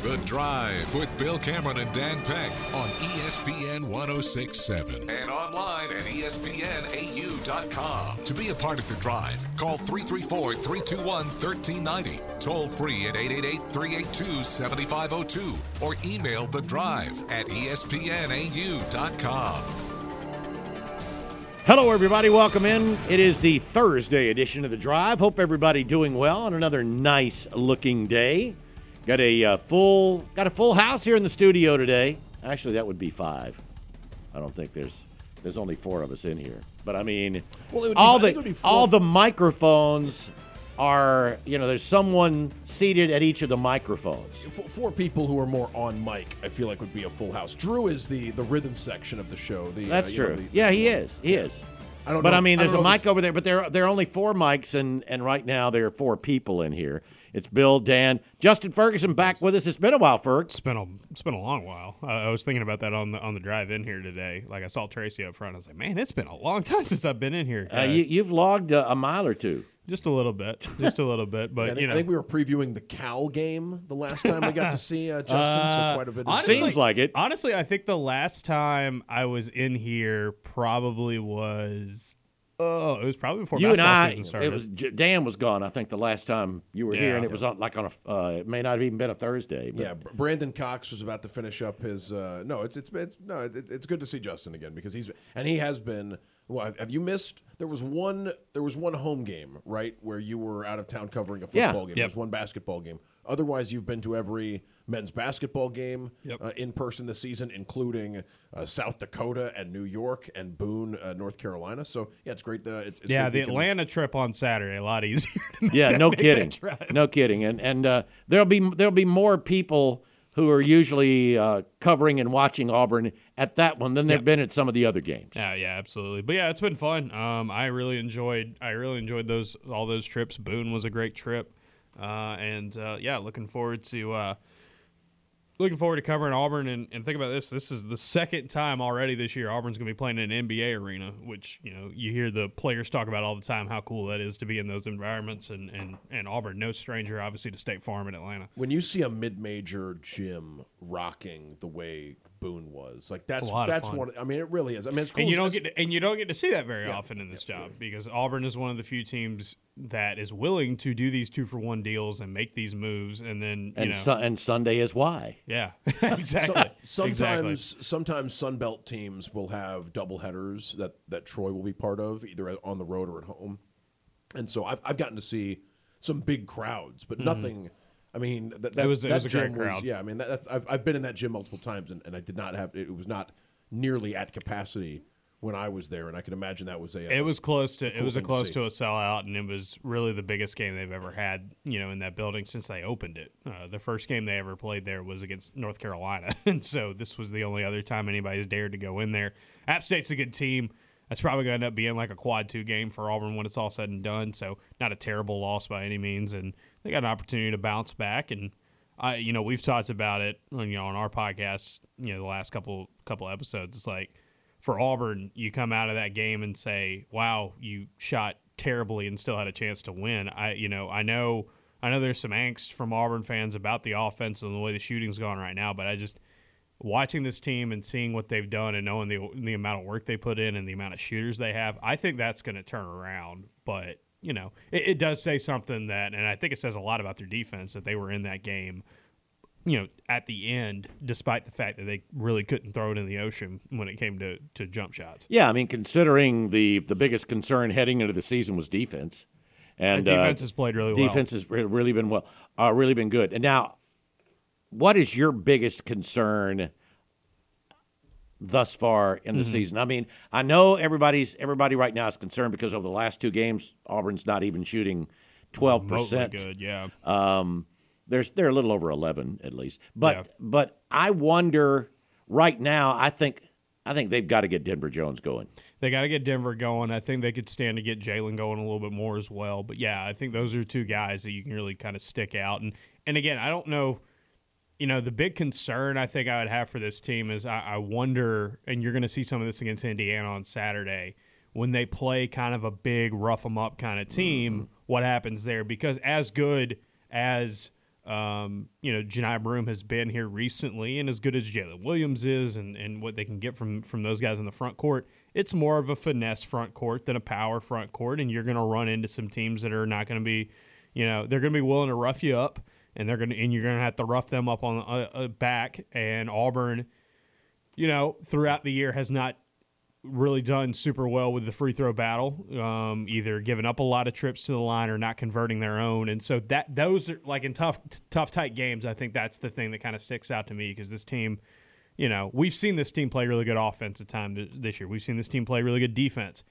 The Drive with Bill Cameron and Dan Peck on ESPN 1067 and online at ESPNAU.com. To be a part of The Drive, call 334 321 1390, toll free at 888 382 7502, or email The Drive at ESPNAU.com. Hello, everybody. Welcome in. It is the Thursday edition of The Drive. Hope everybody doing well on another nice looking day. Got a uh, full got a full house here in the studio today. Actually, that would be five. I don't think there's there's only four of us in here. But I mean, Well, be- all I would the be all the microphones are you know there's someone seated at each of the microphones. Four people who are more on mic, I feel like would be a full house. Drew is the the rhythm section of the show. The, uh, That's know, true. the- yeah, he is. He is. I don't But know- I mean, there's don't a mic over there, but there there are only four mics, and and right now there are four people in here. It's Bill, Dan, Justin Ferguson back with us. It's been a while, Ferg. It's been a it's been a long while. Uh, I was thinking about that on the on the drive in here today. Like I saw Tracy up front. I was like, man, it's been a long time since I've been in here. Uh, you, you've logged uh, a mile or two. just a little bit, just a little bit. But I think, you I think we were previewing the Cal game the last time we got to see uh, Justin, so quite a bit. Honestly- Seems like it. honestly, I think the last time I was in here probably was oh, it was probably before You and I, season started. it was Dan was gone. I think the last time you were here, and it was on, like on a. Uh, it may not have even been a Thursday. But Yeah, Brandon Cox was about to finish up his. Uh, no, it's it's it's no, it, it's good to see Justin again because he's and he has been. Well, have you missed? There was one. There was one home game, right, where you were out of town covering a Yeah. football game. There was one basketball game. Otherwise, you've been to every men's basketball game Yep. uh, in person this season, including uh, South Dakota and New York and Boone, uh, North Carolina. So yeah, it's great. Uh, it's, it's yeah, great the that you can- Atlanta trip on Saturday a lot easier. than yeah, no kidding, no kidding, and and uh, there'll be there'll be more people who are usually uh, covering and watching Auburn at that one than there've been at some of the other games. Yeah, yeah, absolutely. But yeah, it's been fun. Um, I really enjoyed. I really enjoyed those all those trips. Boone was a great trip, uh, and uh, yeah, looking forward to uh, looking forward to covering Auburn. And, and think about this: this is the second time already this year Auburn's going to be playing in an NBA arena, which you know you hear the players talk about all the time how cool that is to be in those environments. And and and Auburn, no stranger, obviously, to State Farm in Atlanta. when you see a mid-major gym rocking the way Boone was, like that's a that's fun. one. I mean, it really is. I mean, it's cool. and you don't get to, and you don't get to see that very often in this job because Auburn is one of the few teams that is willing to do these two for one deals and make these moves, and then you and know, Su- and Sunday is why. yeah, exactly. So- exactly. sometimes sometimes Sunbelt teams will have double headers that that Troy will be part of, either on the road or at home. And so I've I've gotten to see some big crowds, but mm-hmm. nothing. I mean, that, that Mm-hmm. was- it that was a great crowd. yeah, I mean, that, that's I've I've been in that gym multiple times, and, and I did not have it was not nearly at capacity when I was there, and I can imagine that was a It was close to it was a thing to close to a sellout, and it was really the biggest game they've ever had, you know, in that building since they opened it. Uh, the first game they ever played there was against North Carolina, and so this was the only other time anybody's dared to go in there. App State's a good team. That's probably going to end up being like a quad two game for Auburn when it's all said and done. So not a terrible loss by any means, and they got an opportunity to bounce back. And I, you know, we've talked about it, you know, on our podcast, you know, the last couple couple episodes. It's like for Auburn, you come out of that game and say, "Wow, you shot terribly and still had a chance to win." I, you know, I know, I know there's some angst from Auburn fans about the offense and the way the shooting's going right now, but I just watching this team and seeing what they've done and knowing the the amount of work they put in and the amount of shooters they have, I think that's going to turn around. But you know, it, it does say something that, and I think it says a lot about their defense that they were in that game you know, at the end, despite the fact that they really couldn't throw it in the ocean when it came to, to jump shots. Yeah, I mean, considering the the biggest concern heading into the season was defense, and The defense uh, has played really well. defense has re- really been well, uh, really been good. And now, what is your biggest concern thus far in the Mm-hmm. season? I mean, I know everybody's everybody right now is concerned because over the last two games, Auburn's not even shooting twelve percent. good, yeah. Um, there's they're a little over eleven at least, but Yeah. but I wonder right now, I think I think they've got to get Denver Jones going. They got to get Denver going. I think they could stand to get Jaylin going a little bit more as well. But yeah, I think those are two guys that you can really kind of stick out. And and again, I don't know. You know, the big concern I think I would have for this team is I, I wonder, and you're going to see some of this against Indiana on Saturday when they play kind of a big rough them up kind of team. Mm-hmm. What happens there? Because as good as um, you know, Johni Broome has been here recently, and as good as Jaylin Williams is, and, and what they can get from from those guys in the front court, it's more of a finesse front court than a power front court, and you're going to run into some teams that are not going to be, you know, they're going to be willing to rough you up, and they're to, and you're to have to rough them up on a, a back. And Auburn, you know, throughout the year has not really done super well with the free throw battle, um, either giving up a lot of trips to the line or not converting their own. And so that those are like in tough, tough, tight games. I think that's the thing that kind of sticks out to me because this team, you know, we've seen this team play really good offense at times this year. We've seen this team play really good defense.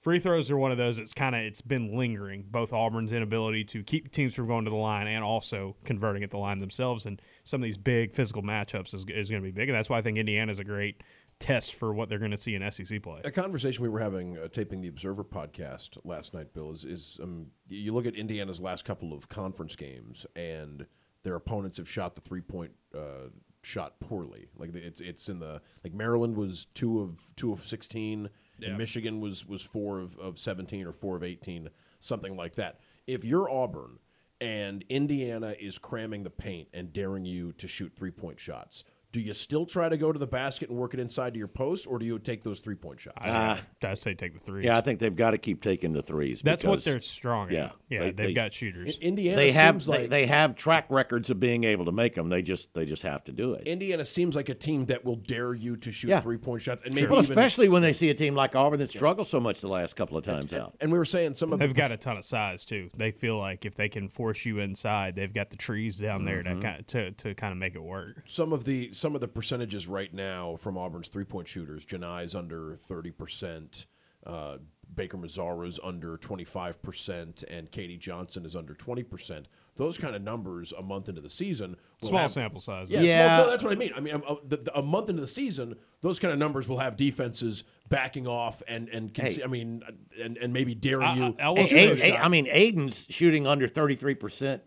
Free throws are one of those that's kind of it's been lingering. Both Auburn's inability to keep teams from going to the line and also converting at the line themselves, and some of these big physical matchups is, is going to be big, and that's why I think Indiana is a great test for what they're going to see in SEC play. A conversation we were having uh, taping the Observer podcast last night, Bill, is, is um, you look at Indiana's last couple of conference games, and their opponents have shot the three point uh, shot poorly. Like it's it's in the like Maryland was two of two of sixteen, yeah. Michigan was was four of, of seventeen or four of eighteen, something like that. If you're Auburn and Indiana is cramming the paint and daring you to shoot three point shots do you still try to go to the basket and work it inside to your post, or do you take those three point shots? Uh, I say take the threes. Yeah, I think they've got to keep taking the threes. That's what they're strong yeah, Yeah, they, have got shooters. Indiana they have like, they, they, have track records of being able to make them. They just they just have to do it. Indiana seems like a team that will dare you to shoot yeah. three point shots, and maybe well, even, especially when they see a team like Auburn that struggled so much the last couple of times and, out. And we were saying some of they've got a ton of size too. They feel like if they can force you inside, they've got the trees down there mm-hmm. to, kind of, to to kind of make it work. Some of the some of the percentages right now from Auburn's three point shooters. Johni's under 30%. Uh, Baker Mazara's under 25%, and KD Johnson is under 20%. Those kind of numbers a month into the season. Small have, sample size. Yeah, yeah. Small, no, that's what I mean. I mean, a, um, uh, the, a, month into the season, those kind of numbers will have defenses backing off and and hey. I mean, and, and maybe daring you. I, I, I mean, Aden's shooting under 33%,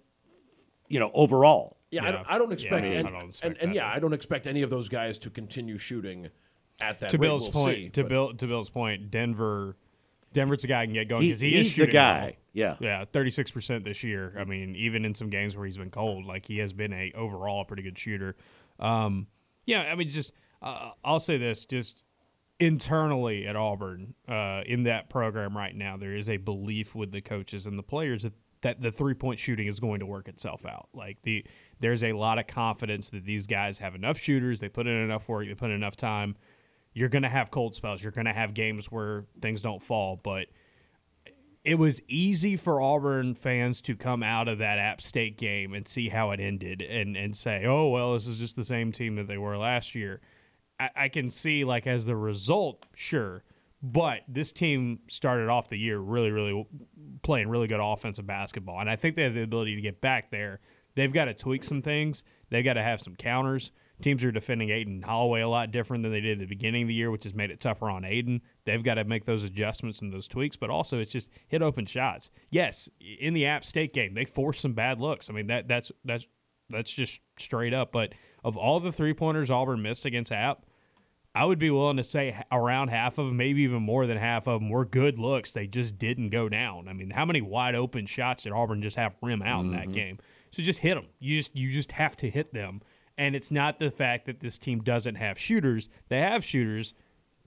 you know, overall. Yeah, yeah. I, don't, I, don't, expect, yeah, I mean, and, and, and, yeah, I don't expect any of those guys to continue shooting at that. To rate. Bill's we'll point, see, to Bill, to Bill's point, Denver, Denver's a guy can get going because he, he, he's the guy. Yeah, yeah, thirty six percent this year. I mean, even in some games where he's been cold, like he has been a overall a pretty good shooter. Um, yeah, I mean, just uh, I'll say this, just internally at Auburn, uh, in that program right now, there is a belief with the coaches and the players that that the three point shooting is going to work itself out. Like the there's a lot of confidence that these guys have enough shooters, they put in enough work, they put in enough time. You're going to have cold spells. You're going to have games where things don't fall, but it was easy for Auburn fans to come out of that App State game and see how it ended and, and say, oh, well, this is just the same team that they were last year. I, I can see, like, as the result, sure. But this team started off the year really, really playing really good offensive basketball. And I think they have the ability to get back there They've got to tweak some things. They've got to have some counters. Teams are defending Aden Holloway a lot different than they did at the beginning of the year, which has made it tougher on Aden. They've got to make those adjustments and those tweaks, but also it's just hit open shots. Yes, in the App State game, they forced some bad looks. I mean that that's that's that's just straight up. But of all the three pointers Auburn missed against App, I would be willing to say around half of them, maybe even more than half of them, were good looks. They just didn't go down. I mean, how many wide open shots did Auburn just have rim out mm-hmm. in that mm-hmm. game? So just hit them. You just you just have to hit them. And it's not the fact that this team doesn't have shooters. They have shooters.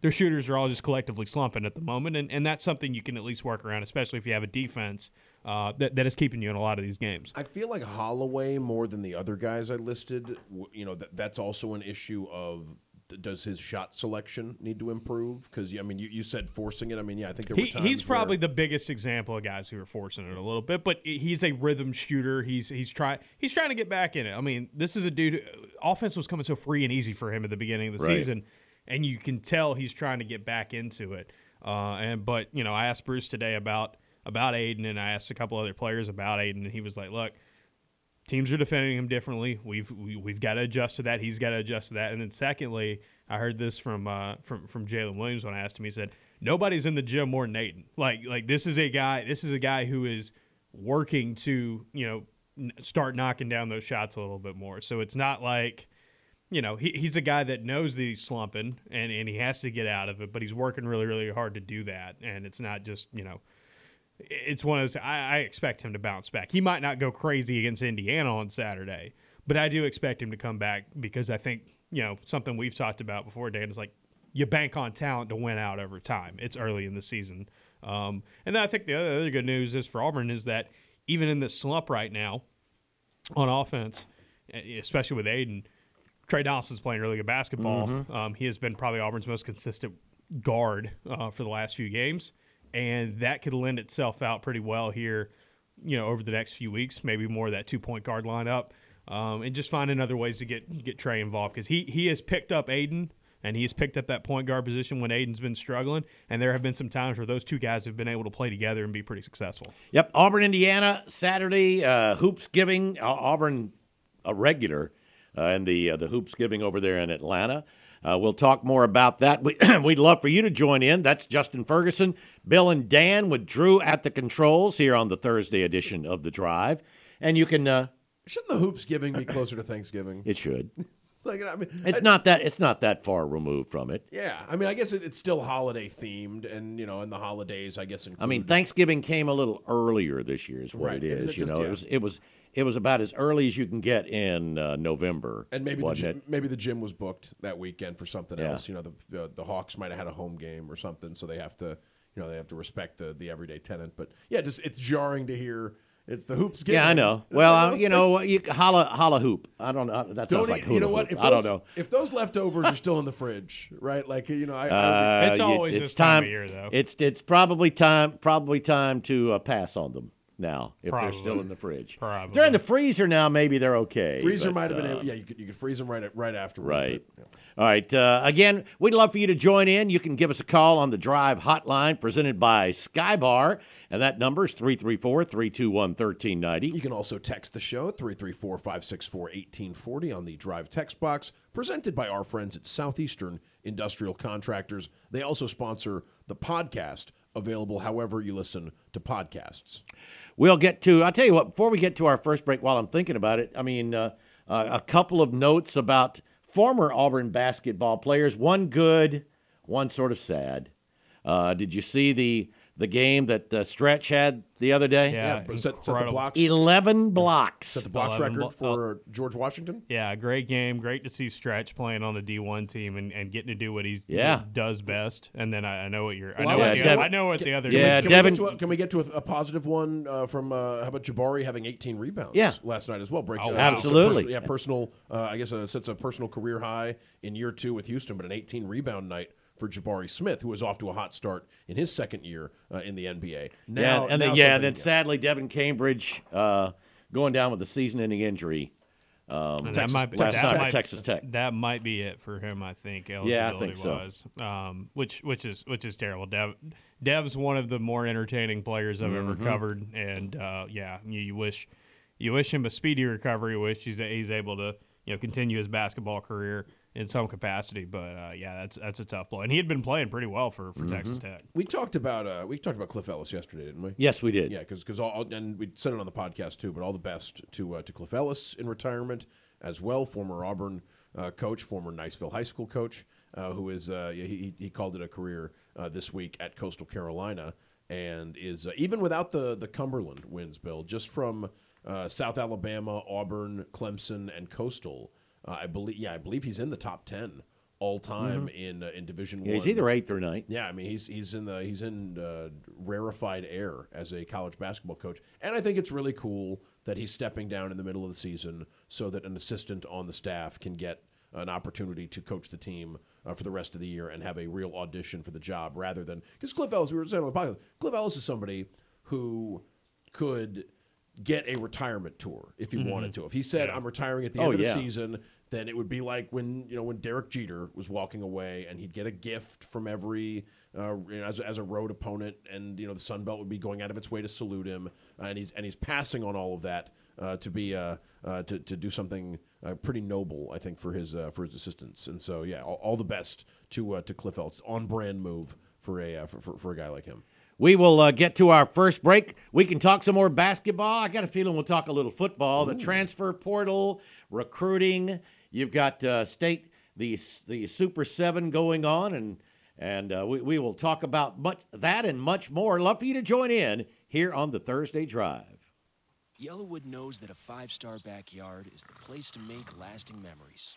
Their shooters are all just collectively slumping at the moment, and, and that's something you can at least work around, especially if you have a defense uh, that, that is keeping you in a lot of these games. I feel like Holloway more than the other guys I listed. You know, that, that's also an issue of does his shot selection need to improve? Because I mean, you, you said forcing it. I mean, yeah, I think there were he, He's probably where... the biggest example of guys who are forcing it a little bit, but he's a rhythm shooter. He's he's trying he's trying to get back in it. I mean, this is a dude. Offense was coming so free and easy for him at the beginning of the right. season, and you can tell he's trying to get back into it. Uh, and but you know, I asked Bruce today about about Aden, and I asked a couple other players about Aden, and he was like, "Look." Teams are defending him differently. We've we, have we have got to adjust to that. He's got to adjust to that. And then secondly, I heard this from uh, from from Jaylin Williams when I asked him. He said nobody's in the gym more than Aden. Like like this is a guy. This is a guy who is working to you know start knocking down those shots a little bit more. So it's not like you know he, he's a guy that knows that he's slumping and and he has to get out of it, but he's working really really hard to do that. And it's not just you know. It's one of those. I, I expect him to bounce back. He might not go crazy against Indiana on Saturday, but I do expect him to come back because I think you know something we've talked about before. Dan is like you bank on talent to win out over time. It's early in the season. Um, and then I think the other, other good news is for Auburn is that even in this slump right now on offense, especially with Aden, Tre Donaldson's playing really good basketball. Mm-hmm. Um, he has been probably Auburn's most consistent guard uh, for the last few games, and that could lend itself out pretty well here, you know, over the next few weeks. Maybe more of that two point guard lineup, um, and just finding other ways to get get Tre involved because he he has picked up Aden and he has picked up that point guard position when Aden's been struggling. And there have been some times where those two guys have been able to play together and be pretty successful. Yep, Auburn, Indiana, Saturday, uh, hoops giving. Auburn, a regular, uh, and the uh, the hoops giving over there in Atlanta. Uh, we'll talk more about that. We, would love for you to join in. That's Justin Ferguson, Bill, and Dan with Drew at the controls here on the Thursday edition of the Drive. And you can. Uh, Shouldn't the hoops giving be closer to Thanksgiving? It should. Like, I mean, it's I, not that it's not that far removed from it. Yeah, I mean, I guess it, it's still holiday themed, and you know, in the holidays, I guess. Include, I mean, Thanksgiving came a little earlier this year, is what right. it is. It you just, know, yeah. it was it was it was about as early as you can get in uh, November. And maybe the gym, maybe the gym was booked that weekend for something yeah. else. You know, the uh, the Hawks might have had a home game or something, so they have to you know they have to respect the the everyday tenant. But yeah, just it's jarring to hear it's the hoops. Game. Yeah, I know. It's well, like, you know, you holla holla hoop. I don't know. That sounds like You know what? If those, I don't know. If those leftovers are still in the fridge, right? Like you know, I, uh, it's always it's this time, time of year, though. It's it's probably time probably time to uh, pass on them now if Probably. they're still in the fridge. Probably. They're in the freezer now. Maybe they're okay. freezer but, might have been. uh, able, yeah, you could you could freeze them right right afterward. Right. but, yeah. All right. Uh, again, we'd love for you to join in. You can give us a call on the Drive Hotline presented by Skybar, and that number is 334 321 1390. You can also text the show 334 564 1840 on the Drive text box, presented by our friends at Southeastern Industrial Contractors. They also sponsor the podcast, available however you listen to podcasts. We'll get to, I'll tell you what, before we get to our first break, while I'm thinking about it, I mean, uh, uh, a couple of notes about former Auburn basketball players. One good, one sort of sad. Uh, did you see the the game that uh, Stretch had the other day? Yeah, set, set the incredible. blocks. Eleven blocks. Set the blocks record blo- for George Washington. Yeah, great game. Great to see Stretch playing on the D1 team and, and getting to do what he's Yeah. does best. And then I, I know what you're. I know, I what the, Devin- I know what the other. Yeah, Can Devin- We get to a, can we get to a, a positive one uh, from uh, how about Jabari having 18 rebounds? Yeah. last night as well. Break, Oh, uh, wow. sets a Absolutely. perso- yeah, personal. Uh, I guess uh, sets a personal career high in year two with Houston, but an 18 rebound night for Jabari Smith, who was off to a hot start in his second year uh, in the NBA. Now, yeah, and now then, yeah, and then sadly, Devin Cambridge uh, going down with a season-ending injury. Um, Texas, that might be, last that night at might- Texas Tech. That might be it for him. I think. Yeah, I think so. Was, um, which which is which is terrible. Dev, Dev's one of the more entertaining players I've Mm-hmm. ever covered, and uh, yeah, you, you wish you wish him a speedy recovery. You wish he's he's able to you know continue his basketball career in some capacity. But uh, yeah, that's that's a tough blow. And he had been playing pretty well for, for Texas Mm-hmm. Tech. we talked about uh, we talked about Cliff Ellis yesterday, didn't we? Yes, we did. Yeah, because all and we said it on the podcast too. But all the best to uh, to Cliff Ellis in retirement as well, former Auburn uh, coach, former Niceville High School coach, uh, who is uh, he he called it a career uh, this week at Coastal Carolina, and is uh, even without the the Cumberland wins, Bill, just from uh, South Alabama, Auburn, Clemson, and Coastal. Uh, I believe yeah, I believe he's in the top ten all time in uh, in Division Yeah, he's either eighth or ninth. Yeah, I mean he's he's in the he's in uh, rarefied air as a college basketball coach, and I think it's really cool that he's stepping down in the middle of the season so that an assistant on the staff can get an opportunity to coach the team uh, for the rest of the year and have a real audition for the job rather than because Cliff Ellis, we were saying on the podcast, Cliff Ellis is somebody who could get a retirement tour if he wanted to. If he said, "I'm retiring at the Oh, end of the yeah. season," then it would be like when you know when Derek Jeter was walking away and he'd get a gift from every uh, you know, as, a- as a road opponent, and you know the Sun Belt would be going out of its way to salute him, and he's and he's passing on all of that uh, to be uh, uh, to to do something uh, pretty noble, I think, for his uh, for his assistants. And so, yeah, all, all the best to uh, to Cliff Ellis. On brand move for a uh, for, for, for a guy like him. We will uh, get to our first break. We can talk some more basketball. I got a feeling we'll talk a little football, the transfer portal, recruiting. You've got uh, state the the Super Seven going on, and and uh, we, we will talk about much that and much more. Love for you to join in here on the Thursday Drive. Yellowwood knows that a five star backyard is the place to make lasting memories,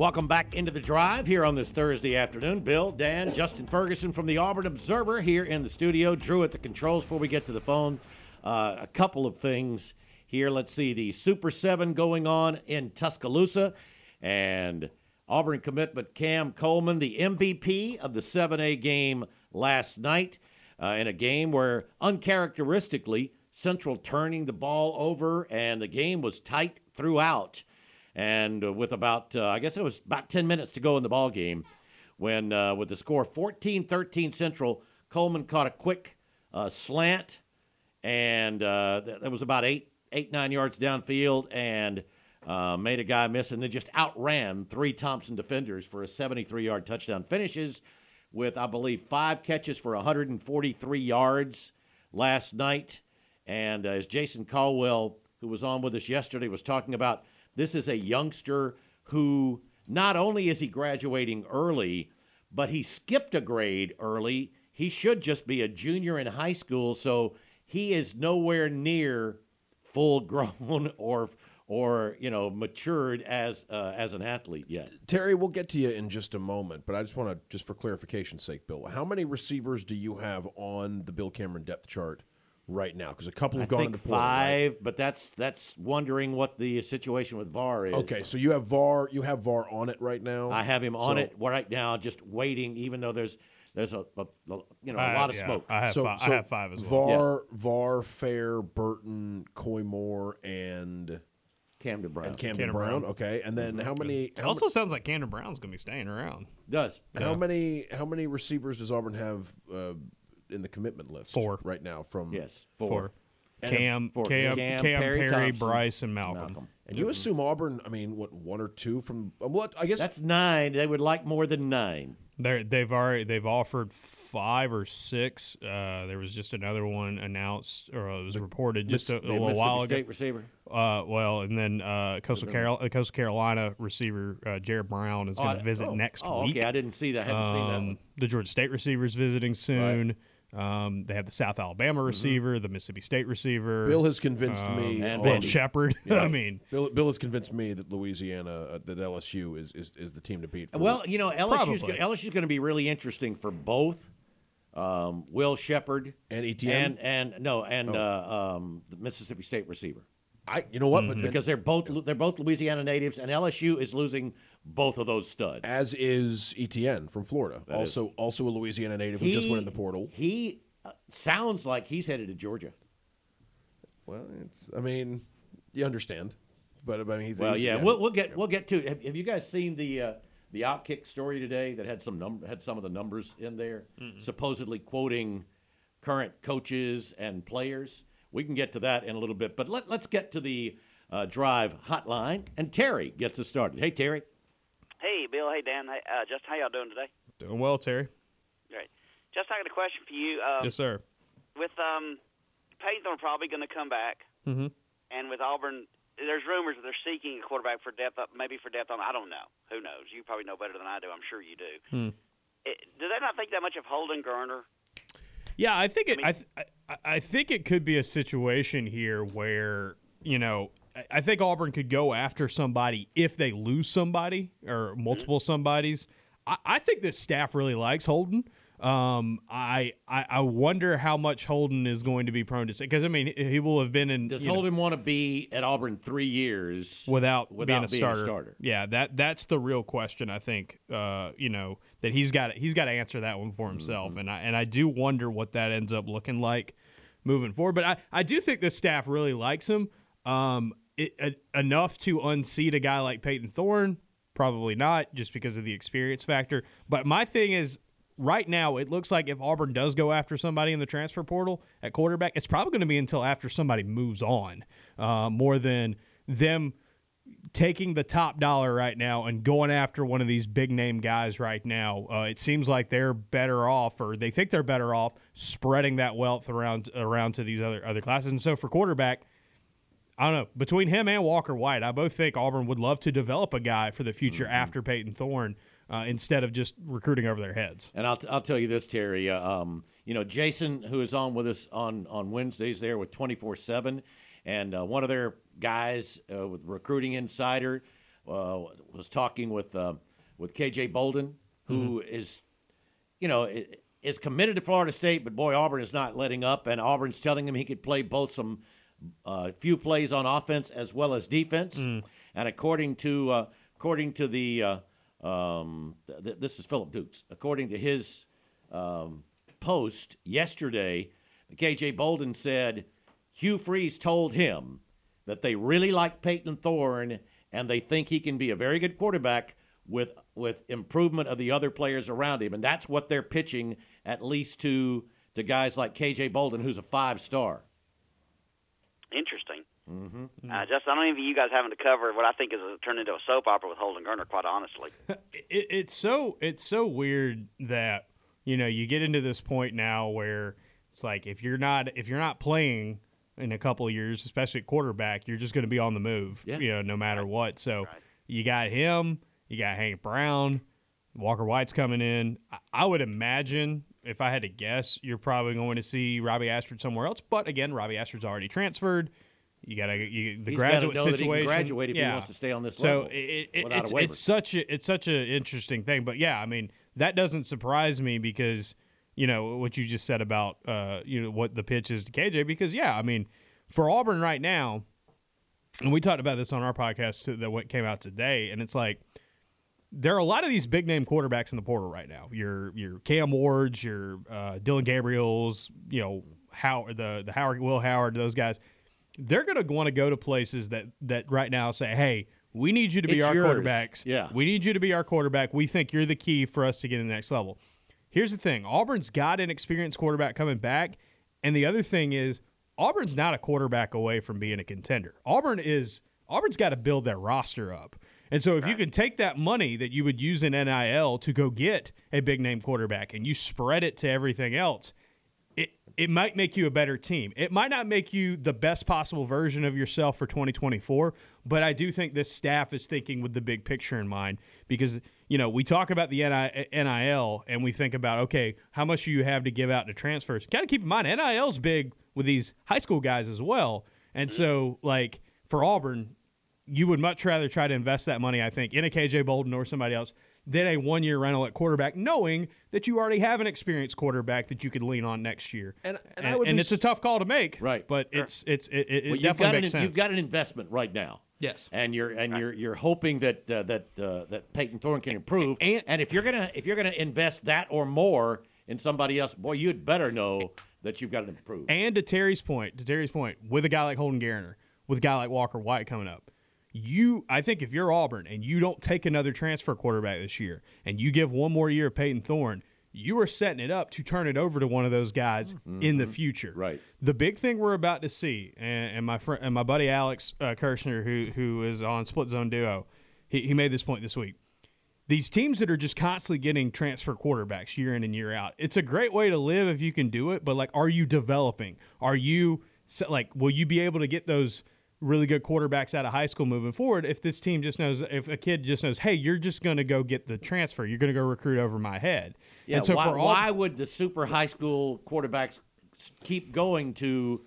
Welcome back into the drive here on this Thursday afternoon. Bill, Dan, Justin Ferguson from the Auburn Observer here in the studio. Drew at the controls before we get to the phone. Uh, a couple of things here. Let's see the Super 7 going on in Tuscaloosa and Auburn commitment Cam Coleman, the MVP of the 7A game last night uh, in a game where uncharacteristically Central turning the ball over and the game was tight throughout. And uh, with about, uh, I guess it was about 10 minutes to go in the ball game, when uh, with the score 14-13 Central, Coleman caught a quick uh, slant, and uh, that, that was about eight, eight, nine yards downfield, and uh, made a guy miss, and then just outran three Thompson defenders for a 73-yard touchdown. Finishes with, I believe, five catches for 143 yards last night. And as Jason Caldwell, who was on with us yesterday, was talking about, this is a youngster who not only is he graduating early, but he skipped a grade early. He should just be a junior in high school, so he is nowhere near full grown or or you know matured as uh, as an athlete yet. Terry, we'll get to you in just a moment, but I just want to, just for clarification's sake, Bill, how many receivers do you have on the Bill Cameron depth chart right now? Because a couple I have gone think in the portal, right? five, but that's that's wondering what the situation with VAR is. Okay, so you have VAR, you have VAR on it right now. I have him on So- it right now, just waiting. Even though there's there's a, a, a you know a I- lot of yeah, smoke. I have, so, five, so I have five as well. VAR, VAR, Fair, Burton, Coy Moore, and Camden Brown and Camden Camden Brown. Brown. Okay, and then how many? It How, also sounds like Camden Brown's going to be staying around. does. ma- how many? How many receivers does Auburn have uh, in the commitment list? Four. right now. From Yes, four. Four. Cam, four. Cam, Cam, Cam, Perry Perry, Bryce, and Malcolm. Malcolm. And you assume Auburn? I mean, what one or two from? um, What I guess That's nine. They would like more than nine. They're, they've already they've offered five or six. Uh, there was just another one announced or it was reported just a, a The little while ago. State receiver. Uh, well, and then uh, Coastal, Carol- uh, Coastal Carolina receiver uh, Jared Brown is going I- to visit oh, next oh, week. okay. I didn't see that. I haven't seen that. Um, One. the Georgia State receivers visiting soon. Um, they have the South Mm-hmm. Alabama receiver, the Mississippi State receiver. Bill has convinced me. and on- Bill Vandy. Sheppard. I mean, Bill, Bill has convinced me that Louisiana, uh, that LSU is, is is the team to beat. For, Well, you know, LSU's Probably. gonna, LSU's going to be really interesting for both um, Will Sheppard And Etienne? and and no and uh, um, the Mississippi State receiver I, you know what? Mm-hmm. Because they're both they're both Louisiana natives and LSU is losing both of those studs. as is Etienne from Florida, also also a Louisiana native who just went in the portal. He uh, sounds like he's headed to Georgia. Well, it's. I mean, you understand, but I mean, he's. Well, he's- yeah, We'll, we'll get we'll get to. Have, have you guys seen the uh, the outkick story today that had some number had some of the numbers in there, supposedly quoting current coaches and players? We can get to that in a little bit, but let, let's get to the uh, drive hotline, and Terry gets us started. Hey, Terry. Hey, Bill. Hey, Dan. Hey, uh, Justin, how y'all doing today? doing well, Terry. Great. Just I got a question for you. Um, yes, sir. With um, Payton Thorne probably going to come back, Mm-hmm. and with Auburn, there's rumors that they're seeking a quarterback for depth, up, maybe for depth on. I don't know. Who knows? You probably know better than I do. I'm sure you do. Hmm. It, do they not think that much of Holden Geriner? Yeah, I think it. I, th- I I think it could be a situation here where you know I- I think Auburn could go after somebody if they lose somebody or multiple mm-hmm. somebodies. I, I think this staff really likes Holden. Um, I, I I wonder how much Holden is going to be prone to say because I mean he will have been in Does you know, Holden want to be at Auburn three years without, without being, a, starter. Yeah, that that's the real question. I think uh, you know that he's got he's got to answer that one for himself, Mm-hmm. and I and I do wonder what that ends up looking like moving forward. But I, I do think the staff really likes him um, it, uh, enough to unseat a guy like Payton Thorne. Probably not, just because of the experience factor. But my thing is, right now, it looks like if Auburn does go after somebody in the transfer portal at quarterback, it's probably going to be until after somebody moves on, uh, more than them taking the top dollar right now and going after one of these big name guys right now. Uh, it seems like they're better off, or they think they're better off, spreading that wealth around around to these other other classes. And so for quarterback. I don't know. Between him and Walker White, I both think Auburn would love to develop a guy for the future after Payton Thorne uh, instead of just recruiting over their heads. And I'll, I'll tell you this, Terry. Uh, um, you know, Jason, who is on with us on, on Wednesdays there with 24 7, and uh, one of their guys uh, with Recruiting Insider uh, was talking with, uh, with KJ Bolden, who is, you know, is committed to Florida State, but boy, Auburn is not letting up, and Auburn's telling him he could play both some uh, few plays on offense as well as defense. And according to uh, according to the uh, um, th- th- this is Philip Dukes. According to his um, post yesterday, KJ Bolden said Hugh Freeze told him that they really like Payton Thorne and they think he can be a very good quarterback with with improvement of the other players around him, and that's what they're pitching at least to to guys like KJ Bolden, who's a five star. Interesting. Mm-hmm. Uh, just I don't even you guys having to cover what I think is a, turned into a soap opera with Holden Geriner. Quite honestly, it, it's so it's so weird that you know you get into this point now where it's like if you're not if you're not playing in a couple of years, especially at quarterback, you're just going to be on the move. Yeah. You know, no matter what. So you got him, you got Hank Brown, Walker White's coming in. I, I would imagine. If I had to guess, you're probably going to see Robby Ashford somewhere else. But again, Robby Ashford's already transferred. You got to you, the He's graduate know that he can graduate if he yeah. wants to stay on this so level it, it, it's, it's such a it's such an interesting thing. But yeah, I mean that doesn't surprise me because you know what you just said about uh, you know what the pitch is to KJ. Because yeah, I mean for Auburn right now, and we talked about this on our podcast that what came out today, and it's like there are a lot of these big name quarterbacks in the portal right now. Your your Cam Wards, your uh, Dillon Gabriels, you know how the the Howard Will Howard, those guys. They're going to want to go to places that that right now say, "Hey, we need you to be It's our yours. quarterbacks. Yeah. we need you to be our quarterback. We think you're the key for us to get to the next level." Here's the thing: Auburn's got an experienced quarterback coming back, and the other thing is Auburn's not a quarterback away from being a contender. Auburn is Auburn's got to build their roster up. And so if you can take that money that you would use in NIL to go get a big name quarterback and you spread it to everything else, it it might make you a better team. It might not make you the best possible version of yourself for 2024, but I do think this staff is thinking with the big picture in mind because you know we talk about the NIL and we think about okay, how much do you have to give out to transfers? Got to keep in mind NIL's big with these high school guys as well, and so like for Auburn, you would much rather try to invest that money, I think, in a KJ Bolden or somebody else than a one year rental at quarterback, knowing that you already have an experienced quarterback that you could lean on next year. And- and I would be it's a tough call to make, Right. But it's it's it, it, Well, it you've got definitely an, makes sense. you've got an investment right now. Yes. and you're and you're you're hoping that uh, that uh, that Payton Thorne can improve. And- if you're gonna if you're gonna invest that or more in somebody else, boy, you'd better know that you've got to improve. And to Terry's point, to Terry's point, with a guy like Holden Geriner, with a guy like Walker White coming up, you I think if you're Auburn and you don't take another transfer quarterback this year and you give one more year of Payton Thorne, you are setting it up to turn it over to one of those guys in the future. Right. The big thing we're about to see, and, and my friend and my buddy Alex uh, Kirshner, who who is on Split Zone Duo, he, he made this point this week these teams that are just constantly getting transfer quarterbacks year in and year out. It's a great way to live if you can do it, but like, are you developing? Are you like, will you be able to get those really good quarterbacks out of high school moving forward? If this team just knows, if a kid just knows, hey, you're just going to go get the transfer, you're going to go recruit over my head. yeah, and so why, for all, why would the super high school quarterbacks keep going to,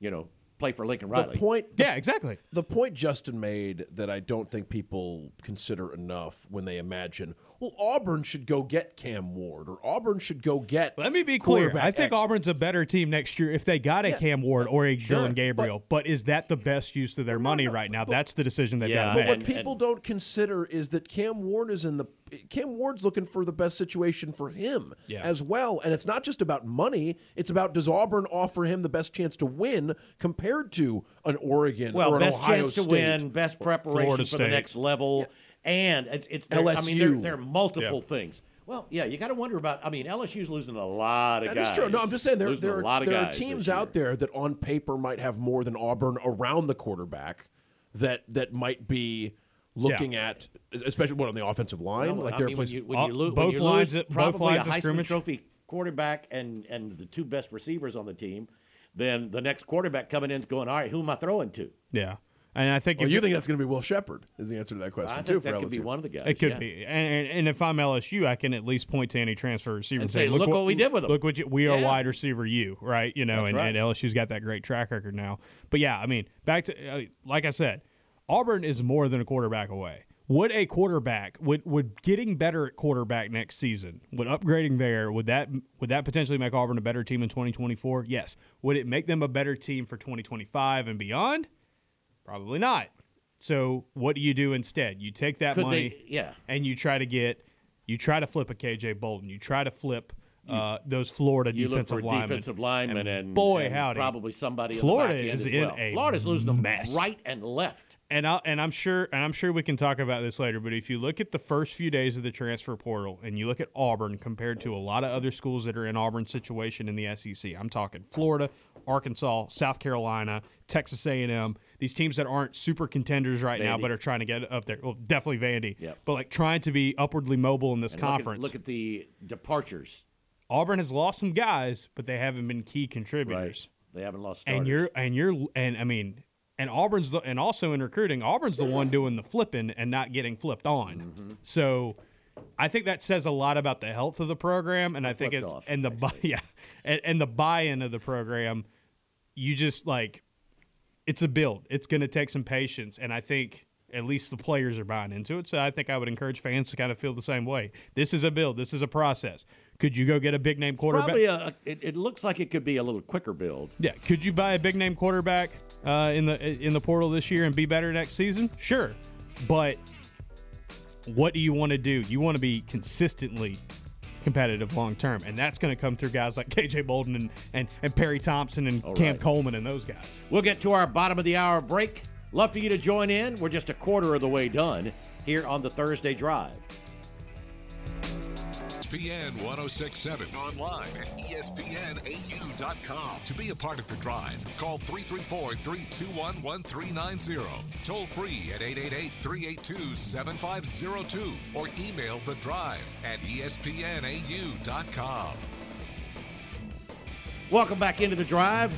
you know, play for Lincoln riley The Riley. point, Yeah, exactly. the point Justin made that I don't think people consider enough when they imagine, well, Auburn should go get Cam Ward or Auburn should go get. Let me be clear. I think X. Auburn's a better team next year if they got a Yeah. Cam Ward or a Sure, Dillon Gabriel. But, is that the best use of their money right now? That's the decision they've Yeah, got to But make. what people don't consider is that Cam Ward is in the Cam Ward's looking for the best situation for him Yeah. as well, and it's not just about money. It's about does Auburn offer him the best chance to win compared to an Oregon well, or an best Ohio chance to win, best preparation Florida for the next level, and it's, it's there- I mean, there, there are multiple Yeah. things. Well, yeah, you got to wonder about. I mean, LSU's losing a lot of That guys. is true. No, I'm just saying there, Losing there, a lot of there are teams out there that on paper might have more than Auburn around the quarterback that that might be looking at, especially what on the offensive line. Well, like I there are mean, when places. you, when you, lo- both when lines lose both probably lines a Heisman scrimmage. Trophy quarterback and and the two best receivers on the team, then the next quarterback coming in is going, all right, who am I throwing to? yeah. And I think well, if you think that's going to be Will Sheppard? Is the answer to that question I too think for that could be one of the guys. It could yeah. be, and, and, and if I'm LSU, I can at least point to any transfer receiver And say, "Look "Look what we did with them. Look what you, we are wide receiver you, right? You know, and, right. and LSU's got that great track record now. But yeah, I mean, back to uh, like I said, Auburn is more than a quarterback away. Would a quarterback would would getting better at quarterback next season, would upgrading there, would that would that potentially make Auburn a better team in 2024? Yes. Would it make them a better team for 2025 and beyond? Probably not. So what do you do instead? You take that Could money, they? Yeah. and you try to get, you try to flip a KJ Bolden. You try to flip uh, those Florida You look defensive for linemen. defensive linemen and, boy, and howdy, probably somebody Florida in the back end is as in well. a Florida's losing them mess. right and left. and I and I'm sure and I'm sure we can talk about this later. But if you look at the first few days of the transfer portal and you look at Auburn compared to a lot of other schools that are in Auburn's situation in the SEC, I'm talking Florida, Arkansas, South Carolina, Texas A&M. These teams that aren't super contenders right now, but are trying to get up there. Well, definitely Vandy. Yep. But like trying to be upwardly mobile in this And look at- conference. Look at, the departures. Auburn has lost some guys, but they haven't been key contributors. They haven't lost starters. And you're and you're and I mean and Auburn's the, and also in recruiting, Auburn's the one doing the flipping and not getting flipped on. Mm-hmm. So I think that says a lot about the health of the program, and I think it's off, and the buy, yeah, and, and the buy-in of the program. You just like it's a build. It's going to take some patience, and I think at least the players are buying into it. So I think I would encourage fans to kind of feel the same way. This is a build. This is a process. Could you go get a big name quarterback? Probably a, it, it looks like it could be a little quicker build. Yeah, could you buy a big name quarterback uh, in the in the portal this year and be better next season? Sure, but what do you want to do? You want to be consistently competitive long term, and that's going to come through guys like KJ Bolden and and, and Perry Thompson and Cam right. Coleman and those guys. We'll get to our bottom of the hour break. Love for you to join in. We're just a quarter of the way done here on the Thursday Drive. ESPN 1067 online at ESPNAU.com. To be a part of the drive, call 334 321 1390. Toll free at 888 382 7502 or email the drive at ESPNAU.com. Welcome back into the drive.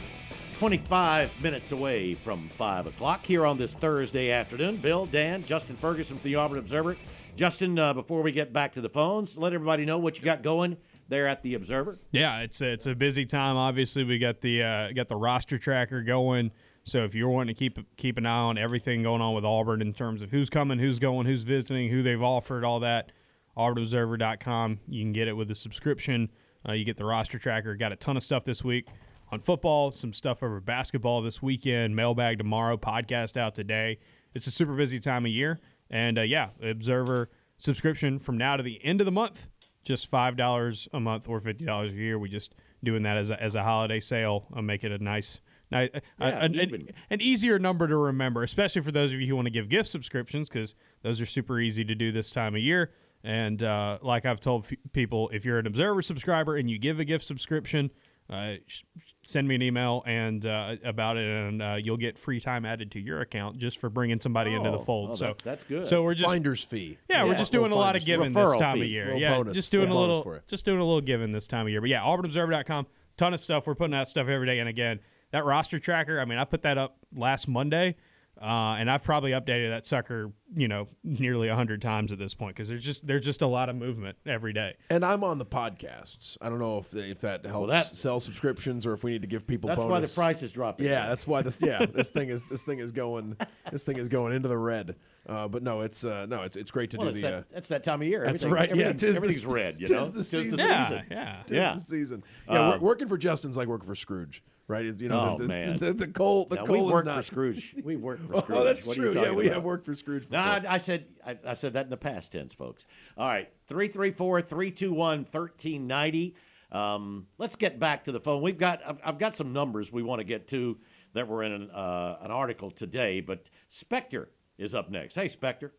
25 minutes away from 5 o'clock here on this Thursday afternoon. Bill, Dan, Justin Ferguson from the Auburn Observer. Justin, uh, before we get back to the phones, let everybody know what you got going there at the Observer. Yeah, it's a, it's a busy time. Obviously, we got the uh, got the roster tracker going. So if you're wanting to keep keep an eye on everything going on with Auburn in terms of who's coming, who's going, who's visiting, who they've offered, all that, auburnobserver.com. You can get it with a subscription. Uh, you get the roster tracker. Got a ton of stuff this week on football, some stuff over basketball this weekend, mailbag tomorrow, podcast out today. It's a super busy time of year. And uh, yeah, Observer subscription from now to the end of the month, just $5 a month or $50 a year. We just doing that as a, as a holiday sale. I'll make it a nice, nice Yeah, an, an, an easier number to remember, especially for those of you who want to give gift subscriptions because those are super easy to do this time of year. And uh, like I've told f- people, if you're an Observer subscriber and you give a gift subscription, uh, sh- send me an email and uh, about it, and uh, you'll get free time added to your account just for bringing somebody into the Oh, fold. oh, so that- that's good. So we're just Finder's fee. yeah, we're just doing a lot of giving this time fee, of year. Yeah, bonus, just doing a little bonus little, for you. just doing a little giving this time of year. But yeah, AuburnObserver.com, ton of stuff. We're putting out stuff every day. And again, that roster tracker. I mean, I put that up last Monday, uh, and I've probably updated that sucker you know nearly hundred times at this point because there's just there's just a lot of movement every day. And I'm on the podcasts. I don't know if if that helps that- sell subscriptions or if we need to give people. That's why the price is dropping. Yeah, that's why this. Yeah, this thing is this thing is going this thing is going into the red. Uh, but no, it's uh, no, it's it's great to Well, do it's the. that, uh, that's that time of year. that's right. Yeah, everything's, tis everything's s- red. You tis know, the Tis season. Yeah, season. yeah. tis Yeah. the season. Yeah, wor- working for Justin's like working for Scrooge, right? It's, you know, Oh, the, the, man. the, the coal. The Now, coal we is worked not. for Scrooge. We worked for Scrooge. Oh, that's What true. Yeah, talking we have worked for Scrooge. No. I, I said I, I said that in the past tense, folks. All right, 334-321-1390. Um, let's get back to the phone. We've got I've, I've got some numbers we want to get to that were in an, uh, an article today, but Spectre is up next. Hey, Spectre.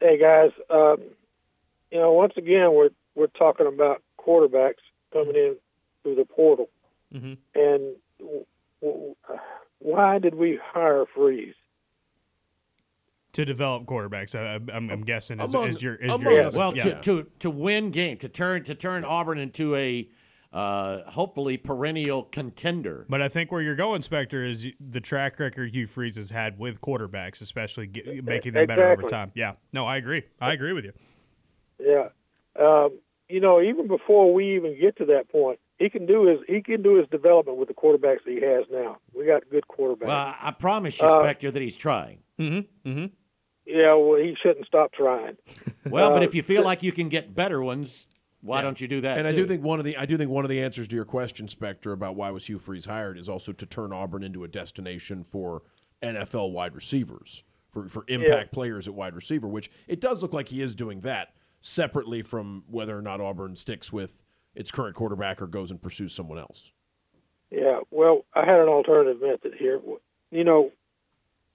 Hey guys, um, you know, once again we're we're talking about quarterbacks coming in through the portal, Mhm. and w- w- why did we hire Freeze? To develop quarterbacks, I, I'm, I'm guessing is, Among- is your is among your other- Well, yeah. to, to to win game, to turn to turn Auburn into a uh, hopefully perennial contender. But I think where you're going, Spectre, is the track record Hugh Freeze has had with quarterbacks, especially get, making them better over time. Yeah, no, I agree. I agree with you. Yeah, um, you know, even before we even get to that point, he can do his he can do his development with the quarterbacks that he has now. We got good quarterbacks. Well, I I promise you, Uh, Spectre, that he's trying. Mm-hmm. Mm-hmm. yeah, well, he shouldn't stop trying. Well, but Uh, if you feel like you can get better ones, why don't you do that? And I do think one of the I do think one of the answers to your question, Spectre, about why was Hugh Freeze hired is also to turn Auburn into a destination for NFL wide receivers, for for impact players at wide receiver, which it does look like he is doing that separately from whether or not Auburn sticks with its current quarterback or goes and pursues someone else. Yeah, well, I had an alternative method here. You know,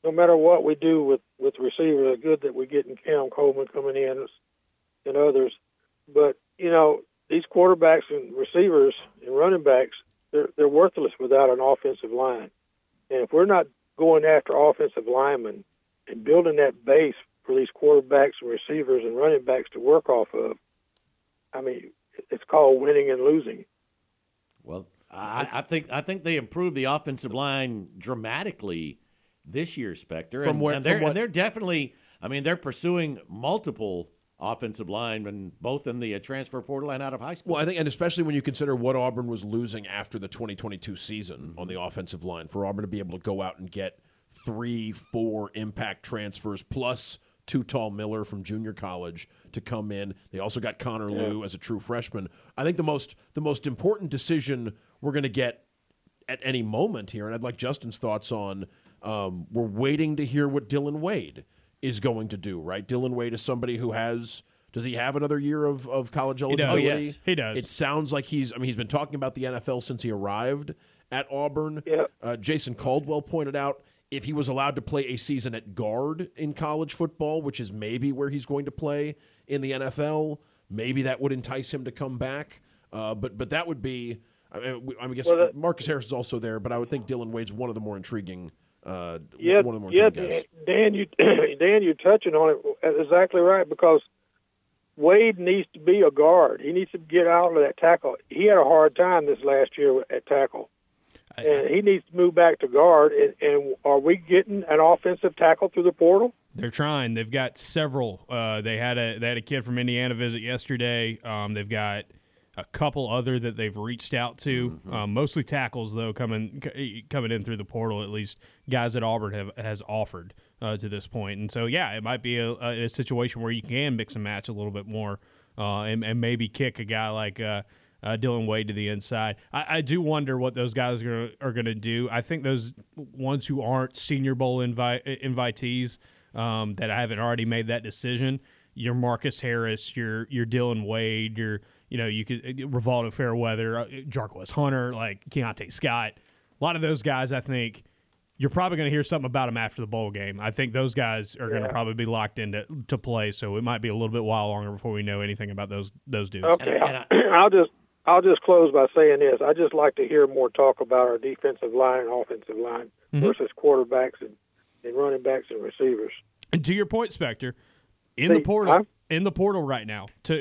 no matter what we do with with receivers, good that we get in Cam Coleman coming in and others. But you know, these quarterbacks and receivers and running backs, they're they're worthless without an offensive line. And if we're not going after offensive linemen and building that base for these quarterbacks and receivers and running backs to work off of, I mean, it's called winning and losing. Well, I, I think I think they improved the offensive line dramatically this year, Spectre. From and, where- and they're, from what- and they're definitely. I mean, they're pursuing multiple offensive linemen, both in the uh, transfer portal and out of high school. Well, I think, and especially when you consider what Auburn was losing after the 2022 season on the offensive line, for Auburn to be able to go out and get three, four impact transfers plus two tall Miller from junior college to come in. They also got Connor Lew as a true freshman. I think the most the most important decision we're going to get at any moment here, and I'd like Justin's thoughts on. Um, we're waiting to hear what Dillon Wade is going to do. Right, Dillon Wade is somebody who has. Does he have another year of, of college does. eligibility? Oh, yes. He does. It sounds like he's. I mean, he's been talking about the NFL since he arrived at Auburn. Yep. Uh, Jason Caldwell pointed out if he was allowed to play a season at guard in college football, which is maybe where he's going to play in the NFL, maybe that would entice him to come back. Uh, but but that would be. I, mean, I guess Well, that- Marcus Harris is also there, but I would think Dillon Wade's one of the more intriguing. Uh, Yeah, one of the more yeah, intriguing guys. Dan, you Dan, you're touching on it exactly right because Wade needs to be a guard. He needs to get out of that tackle. He had a hard time this last year at tackle, and he needs to move back to guard. And, and are we getting an offensive tackle through the portal? They're trying. They've got several. Uh, they had a they had a kid from Indiana visit yesterday. Um, they've got a couple other that they've reached out to. Um, mostly tackles though, coming c- coming in through the portal. At least guys at Auburn have has offered uh, to this point. And so yeah, it might be a, a, a situation where you can mix and match a little bit more, uh, and, and maybe kick a guy like. Uh, Dillon Wade to the inside. I, I do wonder what those guys are gonna, are going to do. I think those ones who aren't Senior Bowl invi- invitees um, that haven't already made that decision. Your Marcus Harris, your your Dillon Wade, your you know you could uh, Rivaldo Fairweather, uh, Jarquez Hunter, like Keionte Scott. A lot of those guys, I think. You're probably going to hear something about them after the bowl game. I think those guys are going to probably be locked into to play, so it might be a little bit while longer before we know anything about those those dudes. Okay, And I- I'll just I'll just close by saying this. I just like to hear more talk about our defensive line and offensive line mm-hmm. versus quarterbacks and, and running backs and receivers. And to your point, Spectre, in the portal, I'm- in the portal right now, to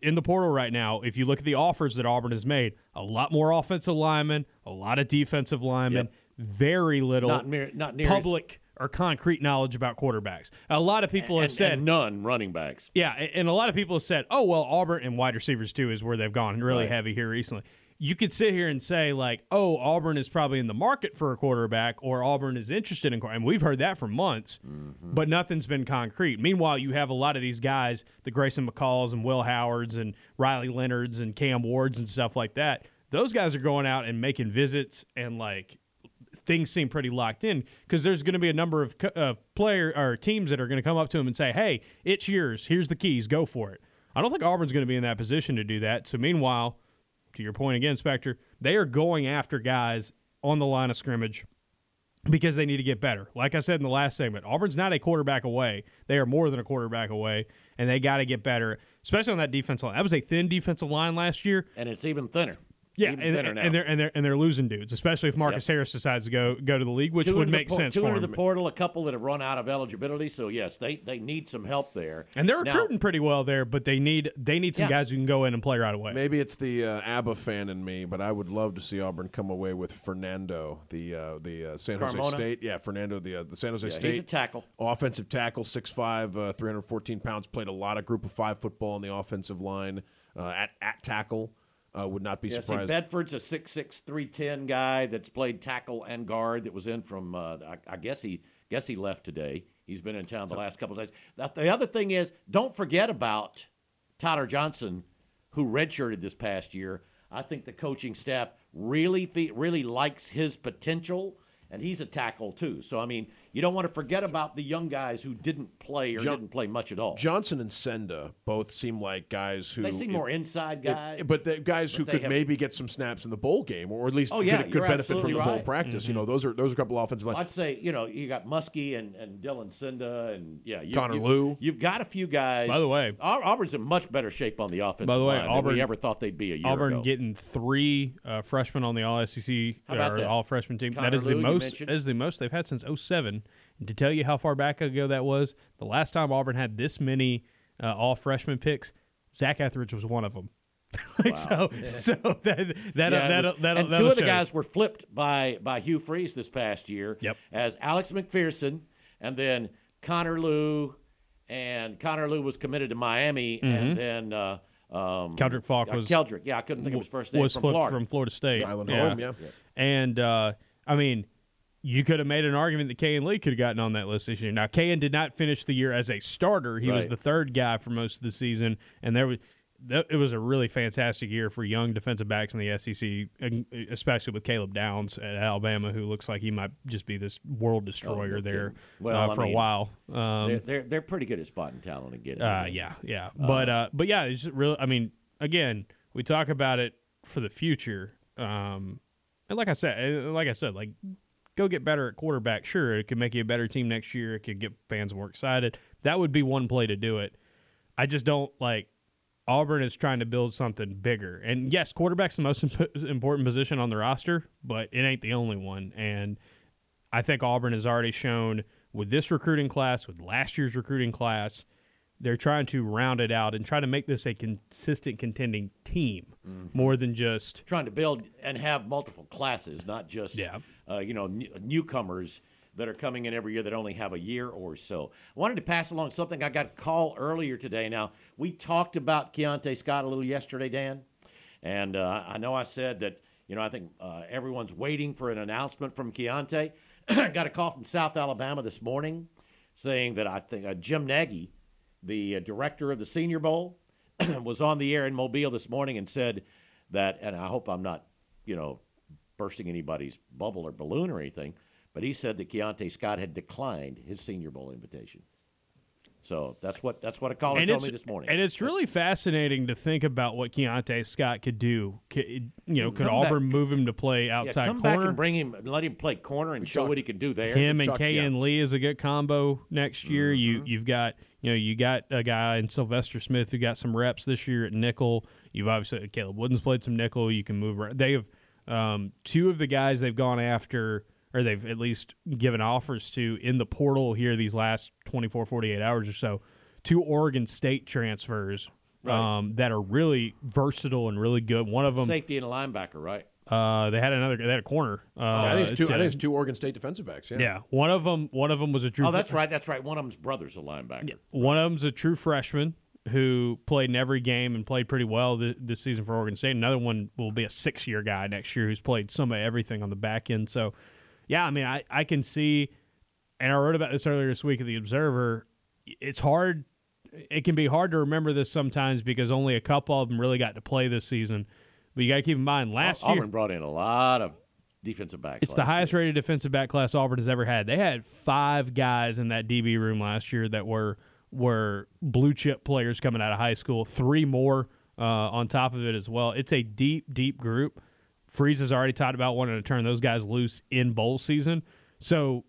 in the portal right now, if you look at the offers that Auburn has made, a lot more offensive linemen, a lot of defensive linemen, Yep. very little Not mere- not near as- public or concrete knowledge about quarterbacks. A lot of people have and, said and none running backs. yeah, and a lot of people have said, "Oh, well, Auburn and wide receivers too is where they've gone really Right. heavy here recently." You could sit here and say like, "Oh, Auburn is probably in the market for a quarterback, or Auburn is interested in," and we've heard that for months, mm-hmm. but nothing's been concrete. Meanwhile, you have a lot of these guys, the Grayson McCalls and Will Howards and Riley Leonards and Cam Wards and stuff like that. Those guys are going out and making visits and like things seem pretty locked in because there's going to be a number of uh, player or teams that are going to come up to him and say, "Hey, it's yours. Here's the keys. Go for it." I don't think Auburn's going to be in that position to do that. So meanwhile, to your point again, Spectre, they are going after guys on the line of scrimmage because they need to get better. Like I said in the last segment, Auburn's not a quarterback away. They are more than a quarterback away, and they got to get better, especially on that defensive line. That was a thin defensive line last year. And it's even thinner. Yeah, even and, thinner now. and they're and they're and they're losing dudes, especially if Marcus Harris decides to go go to the league, which two would into the make por- sense Two for into him. the portal, a couple that have run out of eligibility. So yes, they they need some help there. and they're Now- recruiting pretty well there, but they need they need some Yeah. guys who can go in and play right away. Maybe it's the uh, ABBA fan in me, but I would love to see Auburn come away with Fernando, the uh, the uh, San Jose Carmona? State. Yeah, Fernando, the uh, the San Jose Yeah, State. he's a tackle. Offensive tackle, 6'5", uh, 314 pounds. Played a lot of group of five football on the offensive line. Uh, at at tackle, uh, would not be Yeah, see, surprised. Bedford's a 6'6", 310 guy that's played tackle and guard. That was in from, uh, I, I guess he guess he left today. He's been in town the last couple of days. Now, the other thing is, don't forget about Tyler Johnson, who redshirted this past year. I think the coaching staff really really likes his potential, and he's a tackle too. So I mean, you don't want to forget about the young guys who didn't play or John- didn't play much at all. Johnson and Senda both seem like guys who they seem if- more inside if- guys. but the guys but who could have- maybe get some snaps in the bowl game, or at least Oh, yeah, could, could benefit from absolutely the bowl right. practice. You know, those are those are a couple offensive line. I'd say you know you got Muskie and, and Dylan Senda and yeah you, Connor you, Lew. You've got a few guys. By the way- Auburn's in much better shape on the offense. By the way, line Auburn- than we ever thought they'd be a year Auburn ago. getting three uh, freshmen on the All SEC or that? All Freshman team. Connor that is Lew, the most. mentioned. That is the most they've had since 07. And to tell you how far back ago that was, the last time Auburn had this many uh, All Freshman picks, Zac Etheridge was one of them. Like, So, so that that Yeah, that'll, that'll, was- that'll, and that'll two of the show. guys were flipped by by Hugh Freeze this past year. Yep. As Alex McPherson, and then Connor Lew, and Connor Lew was committed to Miami, and then uh, um, Mm-hmm. Keldrick Faulk uh, was Keldrick. Yeah, I couldn't think of his first name was from flipped Florida. from Florida State. Island yeah. home, yeah. And uh, I mean, you could have made an argument that Kayin Lee could have gotten on that list this year. Now, Kayin did not finish the year as a starter. He was the third guy for most of the season, and there was. It was a really fantastic year for young defensive backs in the SEC, especially with Caleb Downs at Alabama, who looks like he might just be this world destroyer Oh, there. Well, uh, for a while. Um, They're, they're they're pretty good at spotting talent and getting. uh, yeah, yeah, but uh, but yeah, it's really. I mean, again, we talk about it for the future, um, and like I said, uh, like I said, like go get better at quarterback. Sure, it could make you a better team next year. It could get fans more excited. That would be one play to do it. I just don't like. Auburn is trying to build something bigger, and yes, quarterback's the most imp- important position on the roster, but it ain't the only one. And I think Auburn has already shown with this recruiting class, with last year's recruiting class, they're trying to round it out and try to make this a consistent contending team mm-hmm. more than just trying to build and have multiple classes, not just Yeah. Uh, you know new, newcomers that are coming in every year that only have a year or so. I wanted to pass along something I got a call earlier today. Now we talked about Keionte Scott a little yesterday, Dan, and uh, I know I said that you know I think uh, everyone's waiting for an announcement from Keionte. I got a call from South Alabama this morning saying that I think uh, Jim Nagy, the uh, director of the Senior Bowl, was on the air in Mobile this morning and said that, and I hope I'm not, you know, bursting anybody's bubble or balloon or anything, but he said that Keionte Scott had declined his Senior Bowl invitation. So that's what that's what a caller and told it's, me this morning. and it's really fascinating to think about what Keionte Scott could do. Could, you know, could Come back- Auburn move him to play yeah, outside come corner? back and bring him, let him play corner and show talked- what he can do there. him and talk- Kayin yeah. Lee is a good combo next year. You Mm-hmm. you've got you know you got a guy in Sylvester Smith who got some reps this year at nickel. You've obviously Caleb Wooden's played some nickel. You can move. around. They have um, two of the guys they've gone after or they've at least given offers to in the portal here these last 24 48 hours or so. Two Oregon State transfers Right. um, that are really versatile and really good. One of them Safety and a linebacker, right? Uh, they had another. They had a corner. Uh, I think it's two. I think it's two Oregon State defensive backs. Yeah. yeah, one of them. One of them was a true. Oh, that's right. That's right. One of them's brother's a linebacker. One of them's a true freshman who played in every game and played pretty well th- this season for Oregon State. Another one will be a six-year guy next year who's played some of everything on the back end. So, yeah, I mean, I, I can see, and I wrote about this earlier this week at the Observer. It's hard. It can be hard to remember this sometimes because only a couple of them really got to play this season. But you got to keep in mind, last year Auburn brought in a lot of defensive backs. it's the highest year. rated defensive back class Auburn has ever had. They had five guys in that DB room last year that were were blue chip players coming out of high school. Three more uh, on top of it as well. It's a deep, deep group. Freeze has already talked about wanting to turn those guys loose in bowl season. So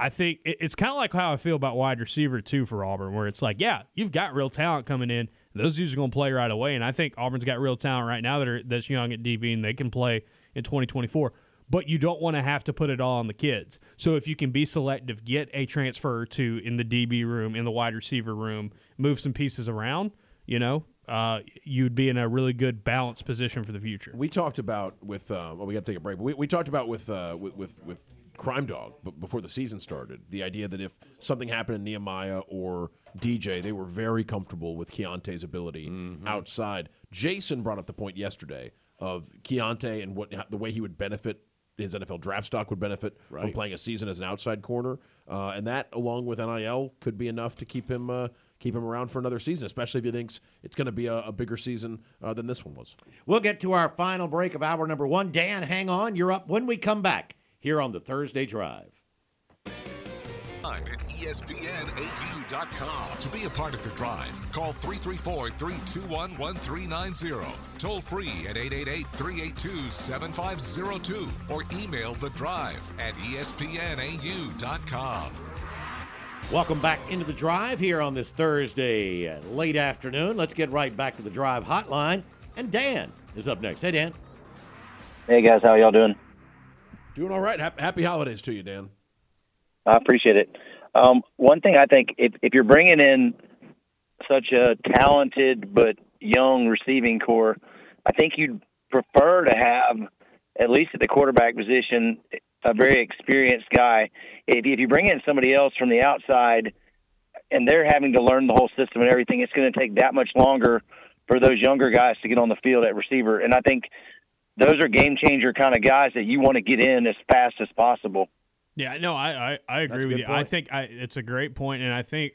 I think it's kind of like how I feel about wide receiver too for Auburn, where it's like, yeah, you've got real talent coming in. Those dudes are going to play right away, and I think Auburn's got real talent right now that are that's young at DB and they can play in 2024. But you don't want to have to put it all on the kids. So if you can be selective, get a transfer or two in the DB room, in the wide receiver room, move some pieces around, you know, uh, you'd be in a really good balanced position for the future. We talked about with. Uh, well, we got to take a break. But we, we talked about with, uh, with with with Crime Dog b- before the season started. The idea that if something happened in Nehemiah or DJ, they were very comfortable with Keionte's ability outside. Jason brought up the point yesterday of Keionte and what the way he would benefit. His NFL draft stock would benefit from playing a season as an outside corner, uh, and that, along with NIL, could be enough to keep him uh, keep him around for another season. Especially if he thinks it's going to be a, a bigger season uh, than this one was. We'll get to our final break of hour number one. Dan, hang on. You're up when we come back here on the Thursday Drive. Online at ESPNAU.com. To be a part of the drive, call 334 321 1390. Toll free at 888 382 7502 or email the drive at ESPNAU.com. Welcome back into the drive here on this Thursday uh, late afternoon. Let's get right back to the drive hotline. And Dan is up next. Hey, Dan. Hey guys, how y'all doing? Doing all right. Happy holidays to you, Dan. I appreciate it. Um, one thing I think if if you're bringing in such a talented but young receiving core, I think you'd prefer to have at least at the quarterback position a very experienced guy. If if you bring in somebody else from the outside and they're having to learn the whole system and everything, it's going to take that much longer for those younger guys to get on the field at receiver. And I think those are game changer kind of guys that you want to get in as fast as possible. Yeah, no, I I, I agree with you. I think I, it's a great point, and I think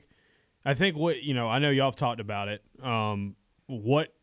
I think what you know, I know y'all have talked about it. Um, what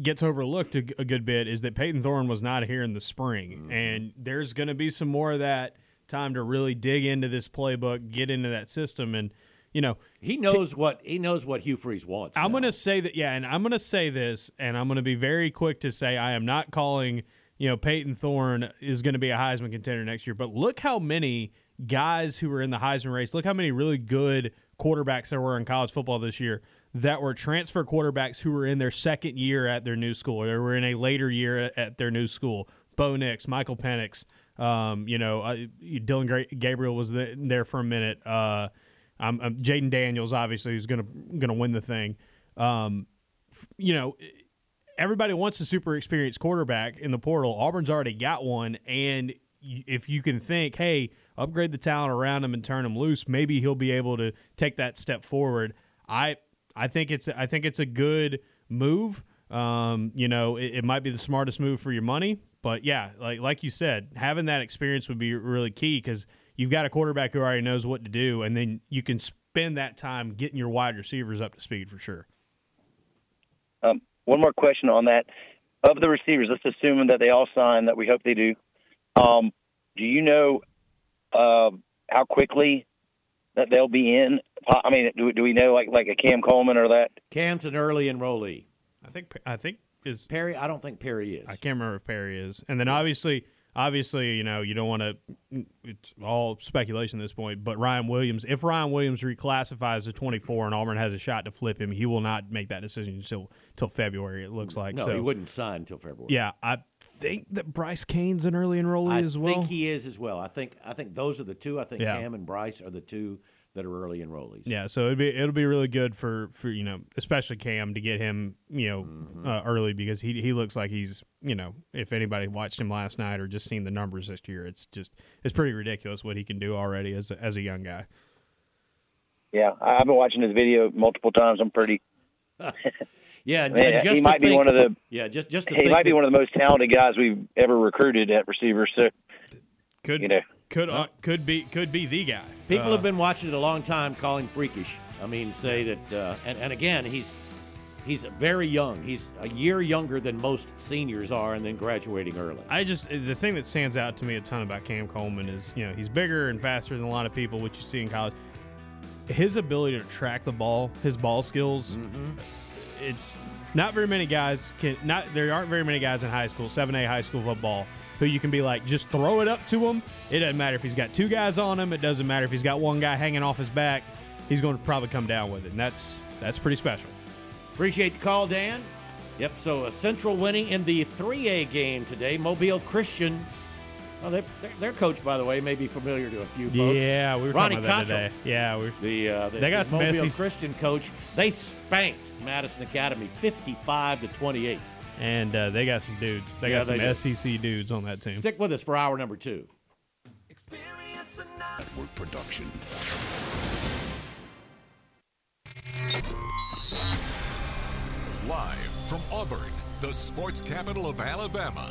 gets overlooked a good bit is that Payton Thorne was not here in the spring, Mm-hmm. and there's going to be some more of that time to really dig into this playbook, get into that system, and you know, He knows what he knows what Hugh Freeze wants. I'm going to say that, yeah, and I'm going to say this, and I'm going to be very quick to say I am not calling, you know, Payton Thorne is going to be a Heisman contender next year. But look how many guys who were in the Heisman race, look how many really good quarterbacks there were in college football this year that were transfer quarterbacks who were in their second year at their new school or were in a later year at, their new school. Bo Nix, Michael Penix, um, you know, uh, Dillon Gabriel was the, there for a minute. Uh, um, um, Jayden Daniels, obviously, who's going to win the thing. Um, you know, everybody wants a super experienced quarterback in the portal. Auburn's already got one, and if you can think, hey, upgrade the talent around him and turn him loose, maybe he'll be able to take that step forward. I I think it's I think it's a good move. Um, you know, it, it might be the smartest move for your money, but yeah, like like you said, having that experience would be really key because you've got a quarterback who already knows what to do, and then you can spend that time getting your wide receivers up to speed for sure. Um, one more question on that. Of the receivers, let's assume that they all sign, that we hope they do. Um, do you know uh, how quickly that they'll be in? I mean, do, do we know like like a Cam Coleman or that? Cam's an early enrollee. I think I think is Perry, I don't think Perry is. I can't remember if Perry is. And then obviously, obviously, you know, you don't want to. It's all speculation at this point. But Ryan Williams, if Ryan Williams reclassifies to 24 and Auburn has a shot to flip him, he will not make that decision until till February. It looks like. no, so, he wouldn't sign until February. Yeah, I think that Bryce Cain's an early enrollee I as well. I think he is as well. I think I think those are the two. I think Yeah. Cam and Bryce are the two that are early enrollees. Yeah, so it'll be it'll be really good for for you know especially Cam to get him you know Mm-hmm. uh, early because he he looks like he's you know if anybody watched him last night or just seen the numbers this year, it's just it's pretty ridiculous what he can do already as a, as a young guy. Yeah, I- I've been watching his video multiple times. I'm pretty. Yeah, Man, just he to might be think- one of the. Yeah, just just to He think might be that- one of the most talented guys we've ever recruited at receiver. So Could you know, could uh, could be could be the guy. People Uh, have been watching it a long time, calling freakish. I mean, say that, uh, and, and again, he's he's very young. He's a year younger than most seniors are, and then graduating early. I just the thing that stands out to me a ton about Cam Coleman is you know he's bigger and faster than a lot of people, which you see in college. His ability to track the ball, his ball skills, it's not very many guys can not. There aren't very many guys in high school, seven A high school football, who you can be like just throw it up to him. It doesn't matter if he's got two guys on him. It doesn't matter if he's got one guy hanging off his back. He's going to probably come down with it, and that's that's pretty special. Appreciate the call, Dan. Yep. So a Central winning in the 3A game today. Mobile Christian. Oh, they, their, coach, by the way, may be familiar to a few folks. Yeah, we were Ronnie talking about that today. Yeah, we The, uh, the, They got the some Mobile SEC Christian coach. They spanked Madison Academy 55 to 28. And uh, they got some dudes. They Yeah, got some they do. SEC dudes on that team. Stick with us for hour number two. Network production. Live from Auburn, the sports capital of Alabama,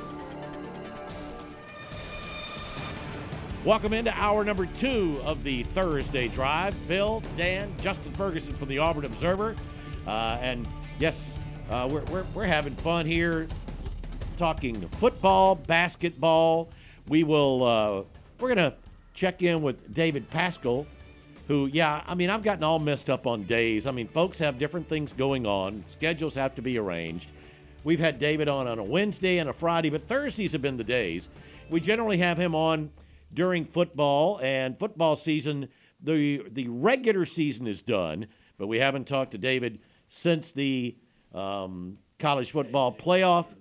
Welcome into hour number two of the Thursday Drive. Bill, Dan, Justin Ferguson from the Auburn Observer. Uh, and yes, uh, we're, we're, we're having fun here talking football, basketball. We will, uh, we're going to check in with David Paschall, who, yeah, I mean, I've gotten all messed up on days. I mean, folks have different things going on, schedules have to be arranged. We've had David on on a Wednesday and a Friday, but Thursdays have been the days. We generally have him on during football and football season. The the regular season is done, but we haven't talked to David since the um, college football playoff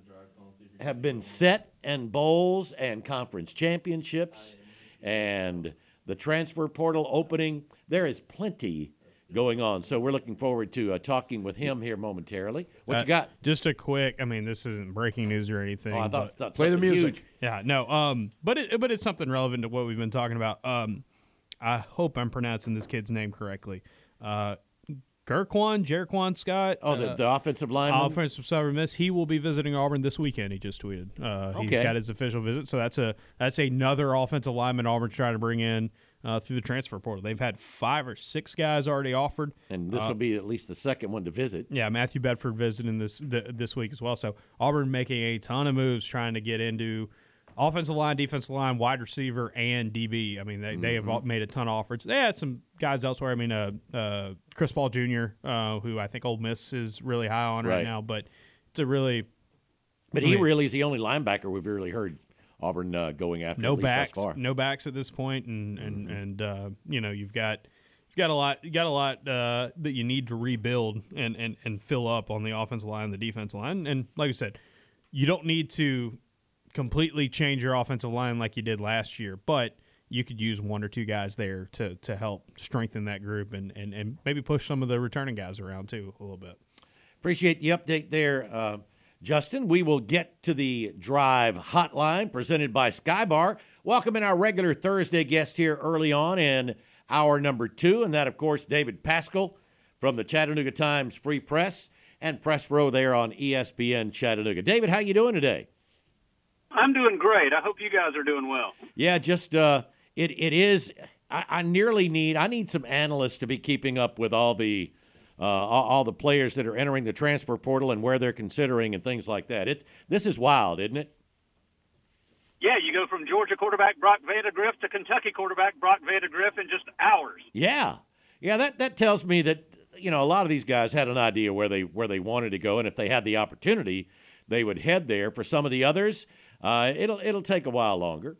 have been set and bowls and conference championships and the transfer portal opening. There is plenty going on. So we're looking forward to uh, talking with him here momentarily. What Uh, you got? Just a quick. I mean, this isn't breaking news or anything. Oh, I thought, thought Play the something music. huge. Yeah, no. Um, but it, but it's something relevant to what we've been talking about. Um, I hope I'm pronouncing this kid's name correctly. Uh, Gerquan, Jerquan Scott. Oh, the, uh, the offensive lineman. offensive side miss. He will be visiting Auburn this weekend. He just tweeted. Uh, He's Okay. got his official visit, so that's a that's another offensive lineman Auburn's trying to bring in uh, through the transfer portal. They've had five or six guys already offered. and this will be at least the second one to visit. Yeah, Matthew Bedford visiting this th- this week as well. So Auburn making a ton of moves trying to get into offensive line, defensive line, wide receiver, and DB. I mean, they, they have Mm-hmm. made a ton of offers. They had some guys elsewhere. I mean, uh, uh, Chris Paul Jr., uh, who I think Ole Miss is really high on right, Right. now, but it's a really But I he really is the only linebacker we've really heard Auburn uh, going after. no at least backs, thus far. no backs at this point, and and Mm-hmm. and uh, you know you've got you've got a lot you got a lot uh, that you need to rebuild and, and and fill up on the offensive line, the defensive line, and like I said, you don't need to completely change your offensive line like you did last year, but you could use one or two guys there to to help strengthen that group and and, and maybe push some of the returning guys around too a little bit. Appreciate the update there, uh, Justin. We will get to the drive hotline presented by Skybar. Welcome in our regular Thursday guest here early on in hour number two, and that, of course, David Paschall from the Chattanooga Times Free Press and Press Row there on ESPN Chattanooga. David, how you doing today? I'm doing great. I hope you guys are doing well. Yeah, just uh, it it is. I, I nearly need. I need some analysts to be keeping up with all the uh, all, all the players that are entering the transfer portal and where they're considering and things like that. It this is wild, isn't it? Yeah, you go from Georgia quarterback Brock Vandagriff to Kentucky quarterback Brock Vandagriff in just hours. Yeah, yeah. That that tells me that you know, a lot of these guys had an idea where they where they wanted to go, and if they had the opportunity, they would head there. For some of the others, uh, it'll it'll take a while longer.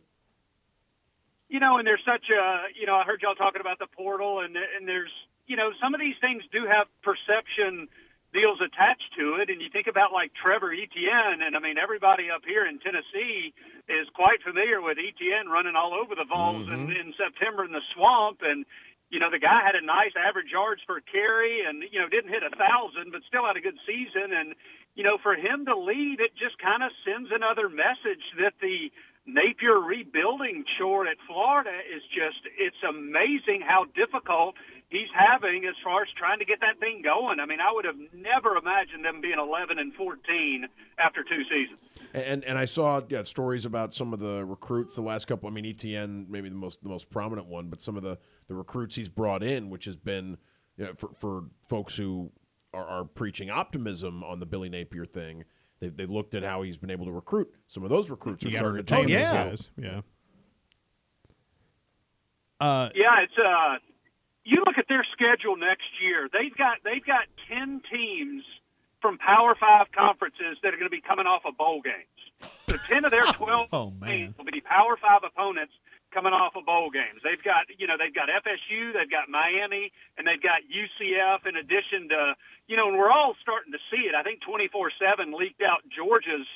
You know, and there's such a you know I heard y'all talking about the portal, and and there's you know some of these things do have perception deals attached to it. And you think about like Trevor Etienne, and I mean everybody up here in Tennessee is quite familiar with Etienne running all over the Vols Mm-hmm. in, in September in the swamp, and you know the guy had a nice average yards per carry, and you know didn't hit a thousand, but still had a good season. And you know for him to leave, it just kind of sends another message that the Napier rebuilding chore at Florida is just it's amazing how difficult he's having as far as trying to get that thing going. I mean, I would have never imagined them being 11 and 14 after two seasons. And and I saw yeah, stories about some of the recruits the last couple. I mean, Etienne maybe the most the most prominent one, but some of the the recruits he's brought in, which has been you know, for for folks who are, are preaching optimism on the Billy Napier thing. They, they looked at how he's been able to recruit. Some of those recruits are You gotta starting to retain take those yeah. guys. Yeah. Uh, Yeah, it's uh you look at their schedule next year. They've got they've got 10 teams from Power 5 conferences that are going to be coming off of bowl games. So 10 of their 12 Oh, teams will be Power 5 opponents coming off of bowl games. They've got, you know, they've got FSU, they've got Miami, and they've got UCF in addition to, you know, and we're all starting to see it. I think 24/7 leaked out Georgia's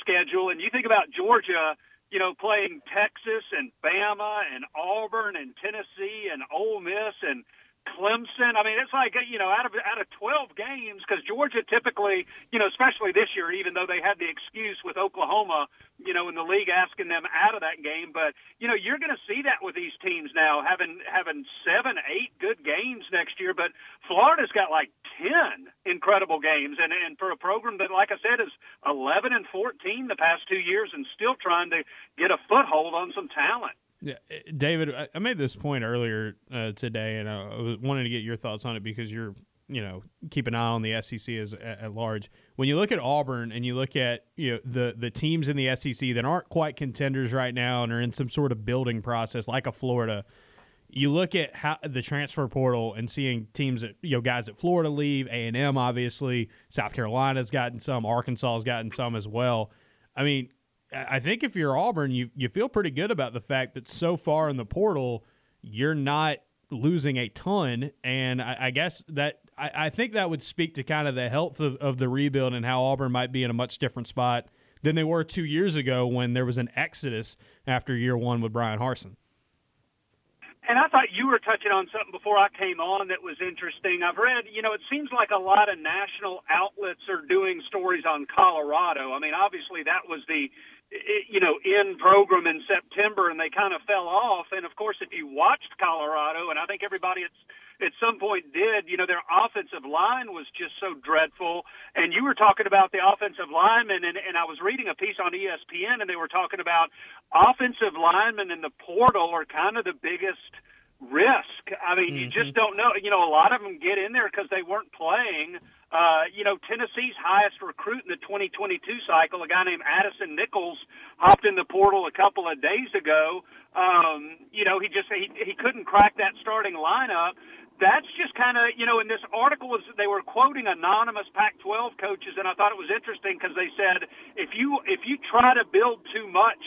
schedule and you think about Georgia you know, playing Texas and Bama and Auburn and Tennessee and Ole Miss and Clemson. I mean, it's like you know, out of out of twelve games, because Georgia typically, you know, especially this year, even though they had the excuse with Oklahoma, you know, in the league asking them out of that game, but you know, you're going to see that with these teams now having having seven, eight good games next year. But Florida's got like ten incredible games, and and for a program that, like I said, is eleven and fourteen the past two years, and still trying to get a foothold on some talent. Yeah, uh, David, I- made this point earlier uh, today, and I wanted to get your thoughts on it because you're, you know, keep an eye on the SEC as at, large. When you look at Auburn and you look at you know the the teams in the SEC that aren't quite contenders right now and are in some sort of building process, like a Florida, you look at how the transfer portal and seeing teams that you know guys at Florida leave, A and M obviously, South Carolina's gotten some, Arkansas has gotten some as well. I mean, I think if you're Auburn, you you feel pretty good about the fact that so far in the portal, you're not losing a ton, and I, I guess that I, I think that would speak to kind of the health of, of the rebuild and how Auburn might be in a much different spot than they were two years ago when there was an exodus after year one with Bryan Harsin. And I thought you were touching on something before I came on that was interesting. I've read, you know, it seems like a lot of national outlets are doing stories on Colorado. I mean, obviously that was the, you know, in program in September and they kind of fell off. And of course, if you watched Colorado, and I think everybody at, at some point did, you know, their offensive line was just so dreadful. And you were talking about the offensive linemen, and, and I was reading a piece on ESPN, and they were talking about offensive linemen in the portal are kind of the biggest risk. I mean, you just don't know. You know, a lot of them get in there because they weren't playing. Uh, you know, Tennessee's highest recruit in the 2022 cycle, a guy named Addison Nichols, hopped in the portal a couple of days ago. Um, you know, he just he he couldn't crack that starting lineup. That's just kind of you know. In this article was they were quoting anonymous Pac-12 coaches, and I thought it was interesting because they said if you if you try to build too much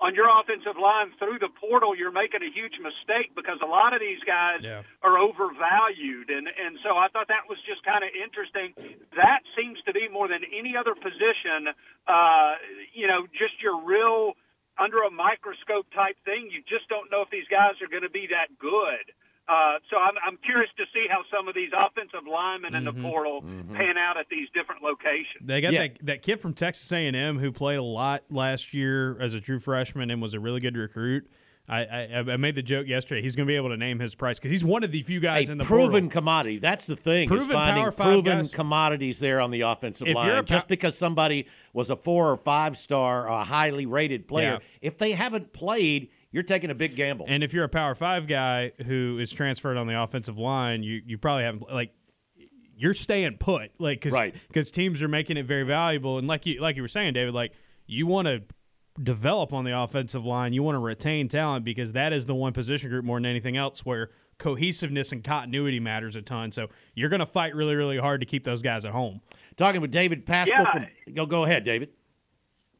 on your offensive line through the portal, you're making a huge mistake because a lot of these guys Yeah. are overvalued, and and so I thought that was just kind of interesting. That seems to be more than any other position, uh, you know, just your real under a microscope type thing. You just don't know if these guys are going to be that good. Uh, so I'm, I'm curious to see how some of these offensive linemen in the portal pan out at these different locations. They got Yeah. that, that kid from Texas A&M who played a lot last year as a true freshman and was a really good recruit. I, I, I made the joke yesterday. He's going to be able to name his price because he's one of the few guys a in the proven portal. commodity. That's the thing. is Proven finding Power proven guys. commodities there on the offensive If line. a Just because somebody was a four or five star, a highly rated player, Yeah. if they haven't played, you're taking a big gamble. And if you're a Power Five guy who is transferred on the offensive line, you you probably haven't like you're staying put, like because Right. teams are making it very valuable. And like you like you were saying, David, like you want to develop on the offensive line, you want to retain talent because that is the one position group more than anything else where cohesiveness and continuity matters a ton. So you're going to fight really, really hard to keep those guys at home. Talking with David Paschall Yeah. from. Go, go ahead, David.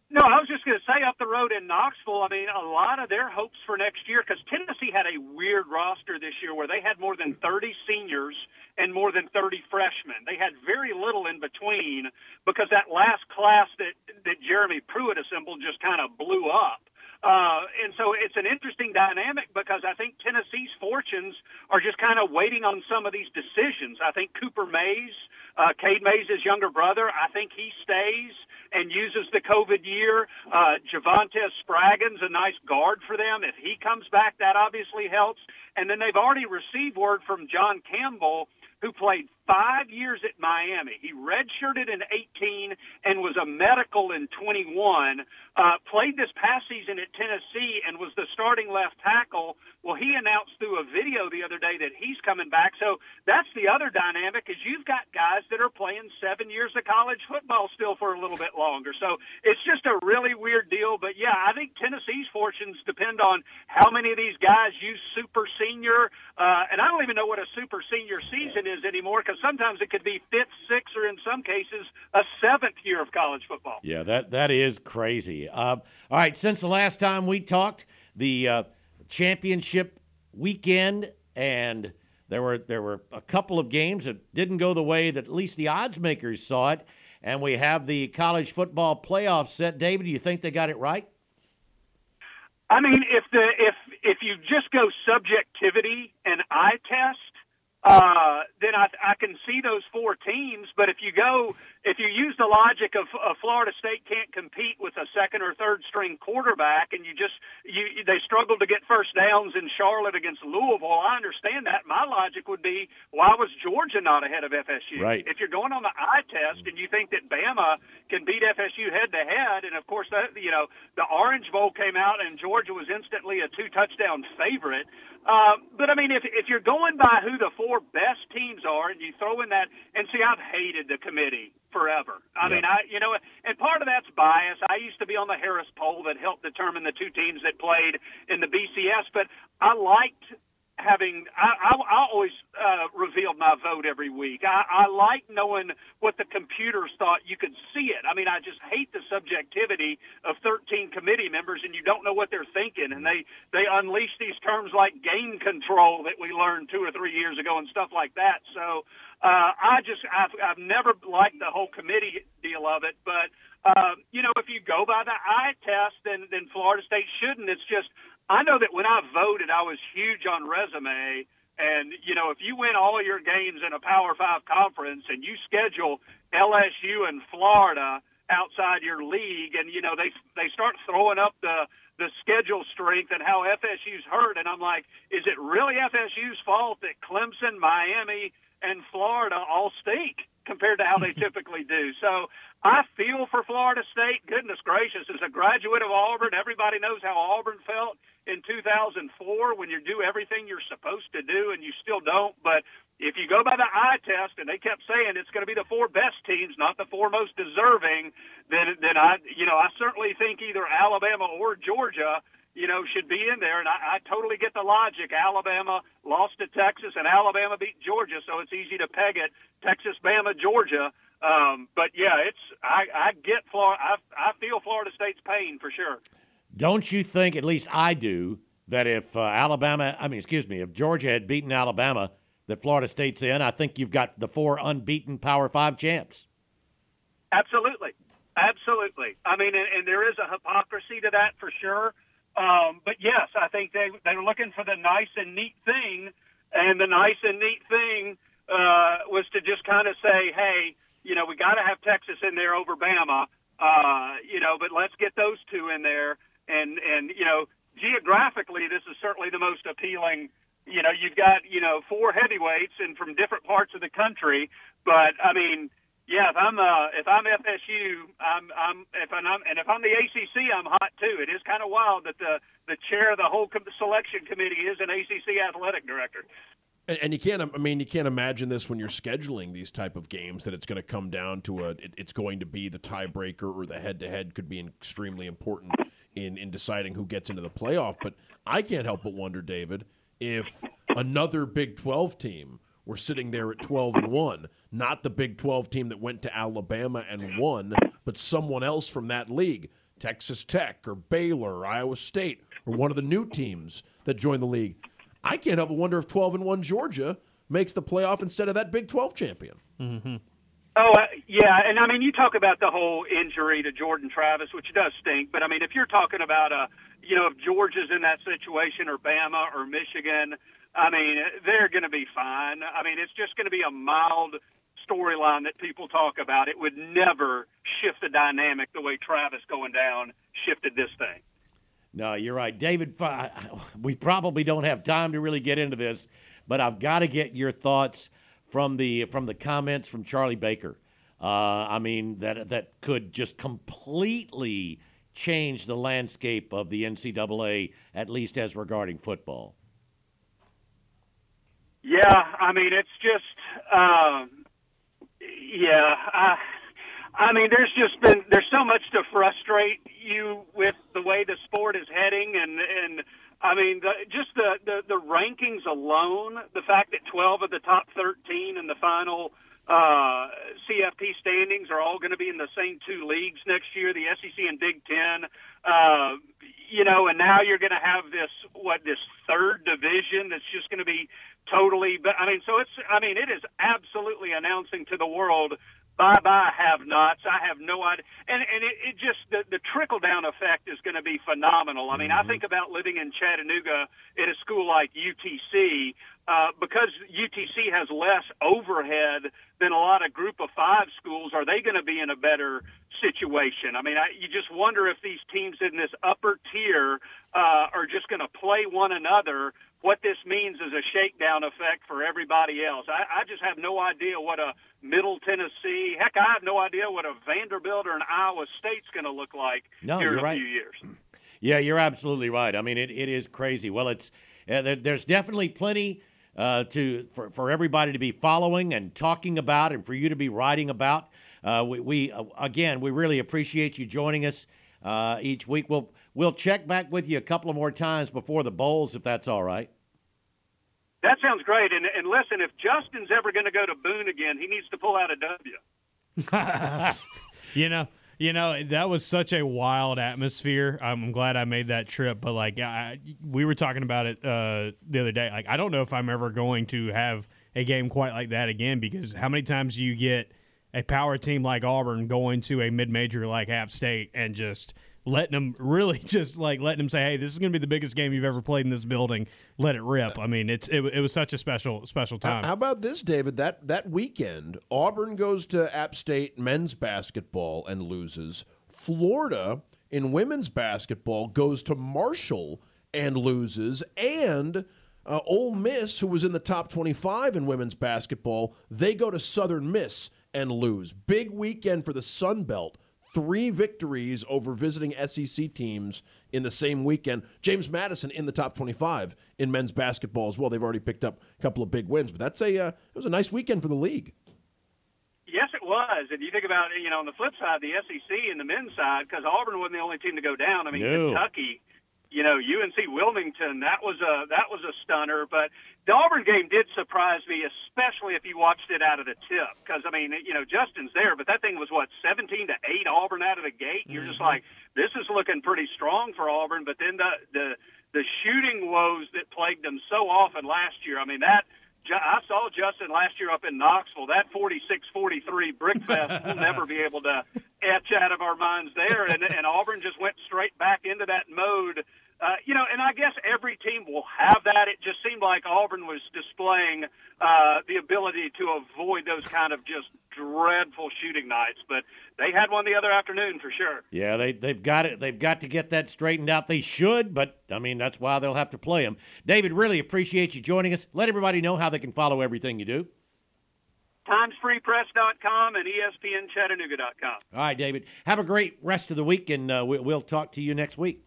No, I was just going to say up the road in Knoxville, I mean, a lot of their hopes for next year, because Tennessee had a weird roster this year where they had more than 30 seniors and more than 30 freshmen. They had very little in between because that last class that, that Jeremy Pruitt assembled just kind of blew up. Uh, and so it's an interesting dynamic because I think Tennessee's fortunes are just kind of waiting on some of these decisions. I think Cooper Mays, uh, Cade Mays' younger brother, I think he stays and uses the COVID year. Uh, Javontez Spraggins, a nice guard for them. If he comes back, that obviously helps. And then they've already received word from John Campbell, who played five years at Miami. He redshirted in 18 and was a medical in 21. Uh, played this past season at Tennessee and was the starting left tackle. Well, he announced through a video the other day that he's coming back. So that's the other dynamic is you've got guys that are playing seven years of college football still for a little bit longer. So it's just a really weird deal. But yeah, I think Tennessee's fortunes depend on how many of these guys use super senior. Uh, and I don't even know what a super senior season is anymore because sometimes it could be fifth, sixth, or in some cases a seventh year of college football. Yeah, that that is crazy. Uh, all right, since the last time we talked, the uh, championship weekend, and there were there were a couple of games that didn't go the way that at least the odds makers saw it, and we have the college football playoff set. David, do you think they got it right? I mean, if the if if you just go subjectivity and eye test, uh, then I, I can see those four teams. But if you go, if you use the logic of uh, Florida State can't compete with a second or third string quarterback, and you just you they struggled to get first downs in Charlotte against Louisville, I understand that. My logic would be, why was Georgia not ahead of FSU? Right. If you're going on the eye test and you think that Bama can beat FSU head to head, and of course that you know the Orange Bowl came out and Georgia was instantly a two touchdown favorite. Uh, but I mean, if if you're going by who the four best teams are, and you throw in that, and see, I've hated the committee forever. I mean, I you know, and part of that's bias. I used to be on the Harris poll that helped determine the two teams that played in the BCS, but I liked having I, I, I always uh, revealed my vote every week. I, I like knowing what the computers thought. You could see it. I mean, I just hate the subjectivity of 13 committee members and you don't know what they're thinking. And they they unleash these terms like game control that we learned two or three years ago and stuff like that. So uh, I just I've, I've never liked the whole committee deal of it, but. Uh, you know, if you go by the eye test, then then Florida State shouldn't. It's just I know that when I voted, I was huge on resume. And, you know, if you win all your games in a Power Five conference and you schedule LSU and Florida outside your league and, you know, they, they start throwing up the, the schedule strength and how FSU's hurt. And I'm like, is it really FSU's fault that Clemson, Miami, and Florida all stink compared to how they typically do? So I feel for Florida State. Goodness gracious, as a graduate of Auburn, everybody knows how Auburn felt in 2004 when you do everything you're supposed to do and you still don't. But if you go by the eye test, and they kept saying it's going to be the four best teams, not the four most deserving, then then I you know I certainly think either Alabama or Georgia you know, should be in there. And I, I totally get the logic. Alabama lost to Texas, and Alabama beat Georgia, so it's easy to peg it. Texas, Bama, Georgia. Um, but yeah, it's I, I get Florida. I, I feel Florida State's pain for sure. Don't you think, at least I do, that if uh, Alabama, I mean, excuse me, if Georgia had beaten Alabama, that Florida State's in, I think you've got the four unbeaten Power Five champs. Absolutely, absolutely. I mean, and, and there is a hypocrisy to that for sure. Um, but yes, I think they they were looking for the nice and neat thing, and the nice and neat thing uh, was to just kind of say, hey, you know, we got to have Texas in there over Bama, uh, you know, but let's get those two in there, and and you know, geographically, this is certainly the most appealing. You know, you've got you know four heavyweights and from different parts of the country, but I mean. Yeah, if I'm uh, if I'm FSU, I'm I'm if I'm and if I'm the ACC, I'm hot too. It is kind of wild that the the chair of the whole com- selection committee is an ACC athletic director. And, you can't, I mean, you can't imagine this when you're scheduling these type of games that it's going to come down to a, it, it's going to be the tiebreaker or the head-to-head could be extremely important in in deciding who gets into the playoff. But I can't help but wonder, David, if another Big 12 team were sitting there at 12 and 1, not the Big 12 team that went to Alabama and won, but someone else from that league, Texas Tech or Baylor, or Iowa State, or one of the new teams that joined the league. I can't help but wonder if 12 and 1 Georgia makes the playoff instead of that Big 12 champion. Mm-hmm. Oh uh, yeah, and I mean you talk about the whole injury to Jordan Travis, which does stink. But I mean if you're talking about a, you know, if Georgia's in that situation or Bama or Michigan, I mean they're going to be fine. I mean it's just going to be a mild storyline that people talk about. It would never shift the dynamic the way Travis going down shifted this thing. No, you're right, David. We probably don't have time to really get into this, but I've got to get your thoughts from the from the comments from Charlie Baker. Uh, I mean that that could just completely change the landscape of the NCAA, at least as regarding football. Yeah, I mean it's just, um, yeah. I, I mean, there's just been there's so much to frustrate you with the way the sport is heading, and and I mean, the, just the, the the rankings alone, the fact that 12 of the top 13 in the final uh, CFP standings are all going to be in the same two leagues next year, the SEC and Big Ten. Uh, you know, and now you're going to have this what this third division that's just going to be totally. But I mean, so it's I mean, it is absolutely announcing to the world bye bye have nots. I have no idea. And and it, it just the, the trickle down effect is going to be phenomenal. I mean, mm-hmm. I think about living in Chattanooga at a school like UTC uh, because UTC has less overhead than a lot of Group of Five schools. Are they going to be in a better situation? I mean, I, you just wonder if these teams in this upper tier uh, are just going to play one another what this means is a shakedown effect for everybody else. I, I just have no idea what a Middle Tennessee, heck, I have no idea what a Vanderbilt or an Iowa State's going to look like no, here in a right. few years. Yeah, you're absolutely right. I mean, it, it is crazy. Well, it's uh, there, there's definitely plenty uh, to for, for everybody to be following and talking about, and for you to be writing about. Uh, we, we uh, again, we really appreciate you joining us uh, each week. We'll we'll check back with you a couple of more times before the bowls, if that's all right. That sounds great. And, and listen, if Justin's ever going to go to Boone again, he needs to pull out a W. you know, you know that was such a wild atmosphere. I'm glad I made that trip. But like, I, we were talking about it uh, the other day. Like, I don't know if I'm ever going to have a game quite like that again because how many times do you get a power team like Auburn going to a mid-major like App State and just letting them really just like letting them say, "Hey, this is going to be the biggest game you've ever played in this building. Let it rip." I mean, it's it, it was such a special special time. How about this, David? That that weekend, Auburn goes to App State men's basketball and loses. Florida in women's basketball goes to Marshall and loses, and uh, Ole Miss, who was in the top 25 in women's basketball, they go to Southern Miss and lose. Big weekend for the Sun Belt three victories over visiting SEC teams in the same weekend. James Madison in the top 25 in men's basketball as well. They've already picked up a couple of big wins, but that's a uh, it was a nice weekend for the league. Yes, it was. And you think about you know on the flip side, the SEC and the men's side, because Auburn wasn't the only team to go down. I mean, no. Kentucky you know, UNC Wilmington, that was a that was a stunner. But the Auburn game did surprise me, especially if you watched it out of the tip, because I mean, you know, Justin's there, but that thing was what seventeen to eight Auburn out of the gate. You're just Mm-hmm. like, this is looking pretty strong for Auburn. But then the the the shooting woes that plagued them so often last year. I mean that. I saw Justin last year up in Knoxville. That 46-43 brick fest we'll never be able to etch out of our minds there. And, and Auburn just went straight back into that mode. Uh, you know, and I guess every team will have that. It just seemed like Auburn was displaying uh, the ability to avoid those kind of just dreadful shooting nights. But they had one the other afternoon for sure. Yeah, they they've got it. They've got to get that straightened out. They should, but I mean that's why they'll have to play them. David, really appreciate you joining us. Let everybody know how they can follow everything you do. TimesFreePress.com and ESPNChattanooga.com. All right, David. Have a great rest of the week, and uh, we, we'll talk to you next week.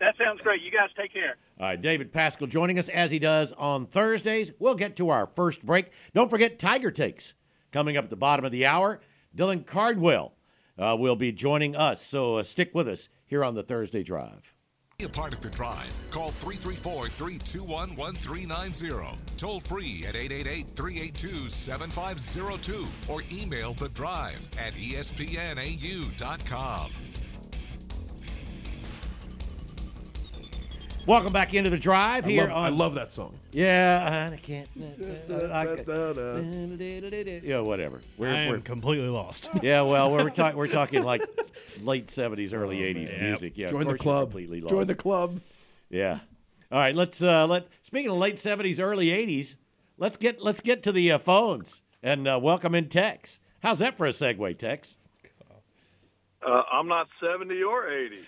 That sounds great. You guys take care. All right, David Paschall joining us as he does on Thursdays. We'll get to our first break. Don't forget Tiger Takes coming up at the bottom of the hour. Dylan Cardwell uh, will be joining us, so uh, stick with us here on the Thursday Drive. Be a part of the drive. Call 334 321 1390. Toll free at 888 382 7502 or email the drive at espnau.com. Welcome back into the drive I here love, on. I love that song. Yeah, I can't. Yeah, whatever. We're, I am we're completely lost. yeah. Well, we're talking. We're talking like late seventies, early eighties man. music. Yeah, Join the course you're club. Completely lost. Join the club. Yeah. All right. Let's uh, let. Speaking of late seventies, early eighties, let's get let's get to the uh, phones and uh, welcome in Tex. How's that for a segue, Tex? Uh, I'm not 70 or 80.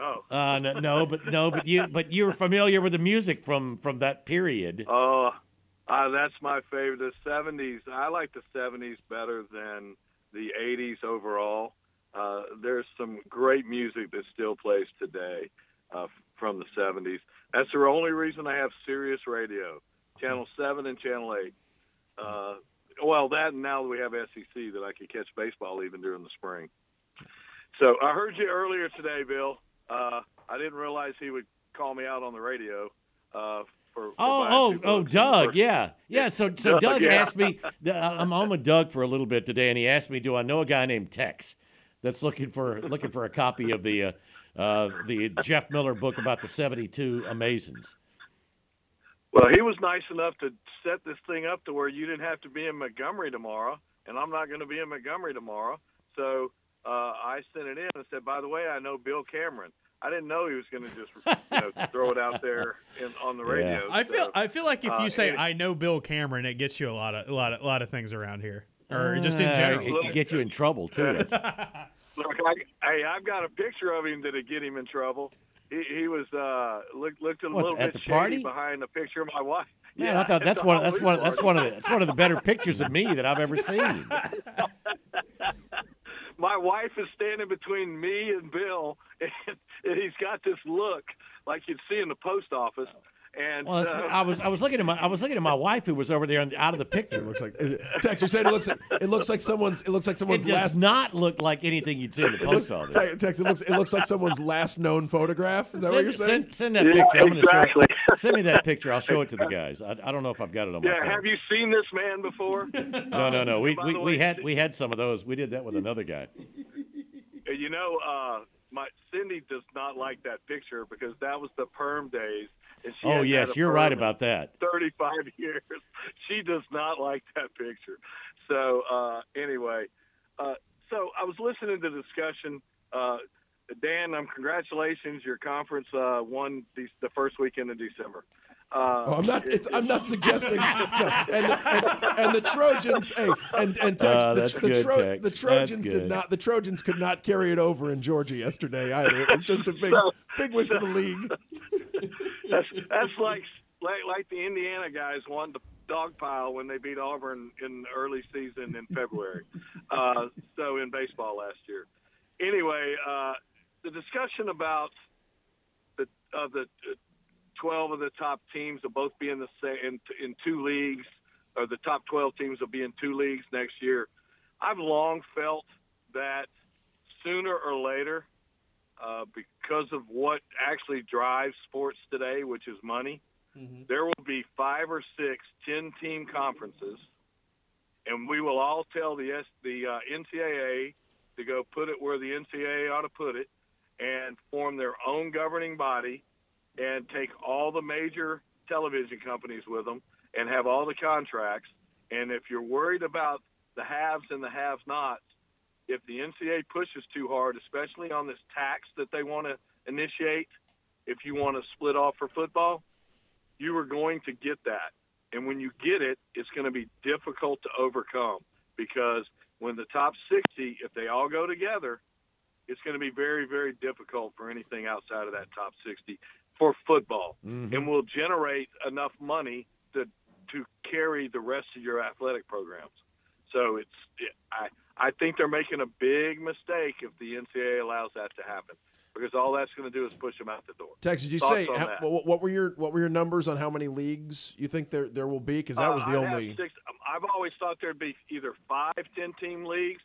Oh, Uh, no, no, but no, but you but you're familiar with the music from from that period. Oh, uh, that's my favorite. The 70s. I like the 70s better than the 80s overall. Uh, there's some great music that still plays today uh, from the 70s. That's the only reason I have Sirius Radio, Channel 7 and Channel 8. Uh, well, that and now that we have SEC that I could catch baseball even during the spring. So I heard you earlier today, Bill. Uh, I didn't realize he would call me out on the radio. Uh, for, for Oh, oh, oh. Doug, yeah, yeah. So, so Doug, Doug yeah. asked me. I'm on with Doug for a little bit today, and he asked me, "Do I know a guy named Tex that's looking for looking for a copy of the uh, uh, the Jeff Miller book about the '72 Amazins?" Well, he was nice enough to set this thing up to where you didn't have to be in Montgomery tomorrow, and I'm not going to be in Montgomery tomorrow. So uh, I sent it in and said, "By the way, I know Bill Cameron." I didn't know he was going to just you know, throw it out there in, on the radio. I feel So, I feel like if uh, you say and- I know Bill Cameron, it gets you a lot of a lot of a lot of things around here, or just in Uh, general. it could get you in trouble too. Look, I, hey, I've got a picture of him that'd get him in trouble. He, he was uh, looked looked a What, little at bit the party? shady behind a picture of my wife. Man, Yeah, I thought that's one. That's one. That's one of the. That's one of the better pictures of me that I've ever seen. my wife is standing between me and Bill, and, and he's got this look like you'd see in the post office. And Well, uh, I was I was looking at my I was looking at my wife who was over there on, out of the picture. It looks like Tex. You said it looks like it looks like someone's. It looks like It someone's does last. not look like anything you'd see in the post office. Te- Tex, it looks. It looks like someone's last known photograph. Is that what you're Send, saying? send, send that Yeah, picture. I'm gonna exactly. show. Send me that picture. I'll show it to the guys. I, I don't know if I've got it on my yeah, phone. have you seen this man before? No, no, no. We, we, the we had we had some of those. We did that with another guy. You know, uh, my Cindy does not like that picture because that was the perm days. And she Oh yes, you're right about that. 35 years. She does not like that picture. So uh, anyway, uh, so I was listening to the discussion. Uh, Dan, um, congratulations! Your conference uh, won the, the first weekend of December. Uh, Oh, I'm not. It's. I'm not suggesting. No. And, the, and, and the Trojans. Hey, and and Tex, Uh, the, the, good, Tro- the Trojans did not. The Trojans could not carry it over in Georgia yesterday either. It was just a big, big win for the league. That's that's like like like the Indiana guys won the dog pile when they beat Auburn in the early season in February. uh, so in baseball last year. Anyway, uh, the discussion about the of the uh, twelve of the top teams will both be in the in in two leagues, or the top twelve teams will be in two leagues next year. I've long felt that sooner or later uh, because of what actually drives sports today, which is money. There will be five or six 10 team conferences, and we will all tell the S, the uh, NCAA to go put it where the NCAA ought to put it and form their own governing body and take all the major television companies with them and have all the contracts. And if you're worried about the haves and the have nots, if the NCAA pushes too hard, especially on this tax that they want to initiate, if you want to split off for football, you are going to get that. And when you get it, it's going to be difficult to overcome because when the top 60, if they all go together, it's going to be very, very difficult for anything outside of that top 60 for football. Mhm. And will generate enough money to, to carry the rest of your athletic programs. So it's, it, I, I think they're making a big mistake if the NCAA allows that to happen because all that's going to do is push them out the door. Tex, did you Thoughts say how, what, what were your what were your numbers on how many leagues you think there there will be? Because that was Uh, the I'd only. Six, um, I've always thought there'd be either five 10 team leagues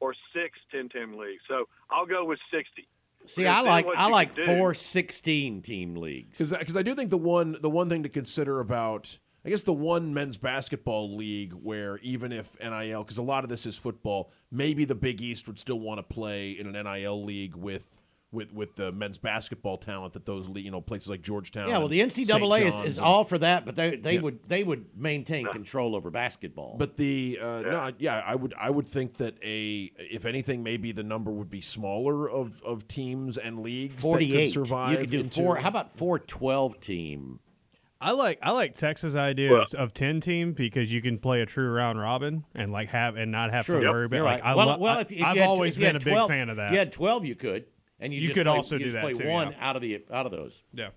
or six 10 team leagues. So I'll go with 60. See, I like I like could do- four 16 team leagues. because Because I do think the one the one thing to consider about I guess the one men's basketball league where even if NIL because a lot of this is football, maybe the Big East would still want to play in an NIL league with. With, with the men's basketball talent that those you know places like Georgetown Yeah, well, the NCAA is, is and- all for that, but they they Yeah. would they would maintain control over basketball. But the uh, no, yeah, I would I would think that a if anything, maybe the number would be smaller of, of teams and leagues Forty eight forty survive. you could do into- four. How about four twelve team? I like I like Texas idea of, of ten team because you can play a true round robin and like have and not have True, to worry about. you're like, right. I well, lo- well, if, if I've had, always if you been a had big fan of that. If you had twelve, you could, and you, You just could play, also you do just that play too, one yeah. out of the out of those. yeah.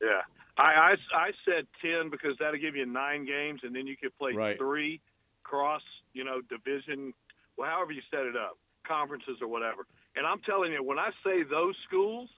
Yeah. I, I, I said 10 because that'll give you nine games, and then you could play Right. three cross, you know, division, well, however you set it up, conferences or whatever. And I'm telling you, when I say those schools,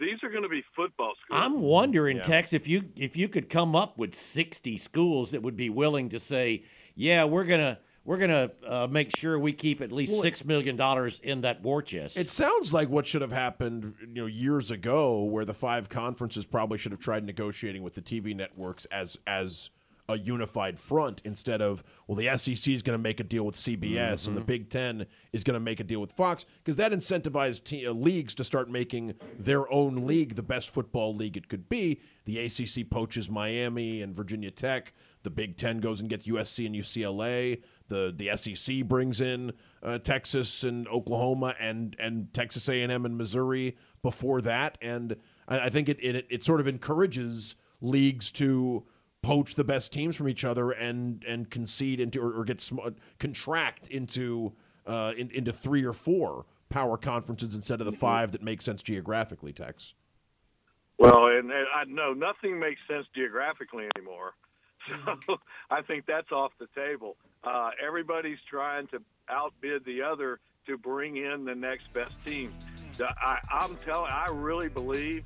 these are going to be football schools. I'm wondering, Yeah. Tex, if you if you could come up with 60 schools that would be willing to say, yeah, we're gonna we're gonna uh, make sure we keep at least six million dollars in that war chest. It sounds like what should have happened, you know, years ago, where the five conferences probably should have tried negotiating with the TV networks as as a unified front instead of well, the SEC is going to make a deal with CBS and the Big Ten is going to make a deal with Fox because that incentivized te- uh, leagues to start making their own league the best football league it could be. The ACC poaches Miami and Virginia Tech. The Big Ten goes and gets USC and UCLA. The the SEC brings in uh, Texas and Oklahoma and and Texas A and M and Missouri before that, and I, I think it, it it sort of encourages leagues to poach the best teams from each other and and concede into or, or get sm- contract into uh, in, into three or four power conferences instead of the five that make sense geographically. Tex. Well, and, and I know nothing makes sense geographically anymore. So I think that's off the table. Uh, everybody's trying to outbid the other to bring in the next best team. The, I, I'm telling, I really believe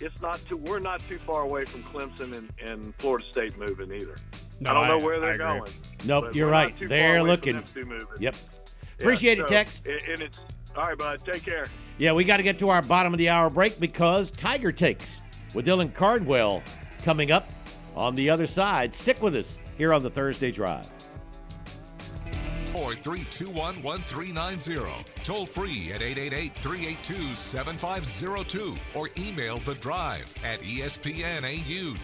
it's not too. We're not too far away from Clemson and, and Florida State moving either. No, I don't know where they're going. nope, you're right. They're looking. them two moving. Yep. Yeah, Appreciate it, Tex. And and it's all right, bud. Take care. Yeah, we got to get to our bottom of the hour break because Tiger Takes with Dylan Cardwell coming up on the other side. Stick with us here on the Thursday Drive. Or 321 1390. Toll free at 888 382 7502 or email the drive at espnau.com.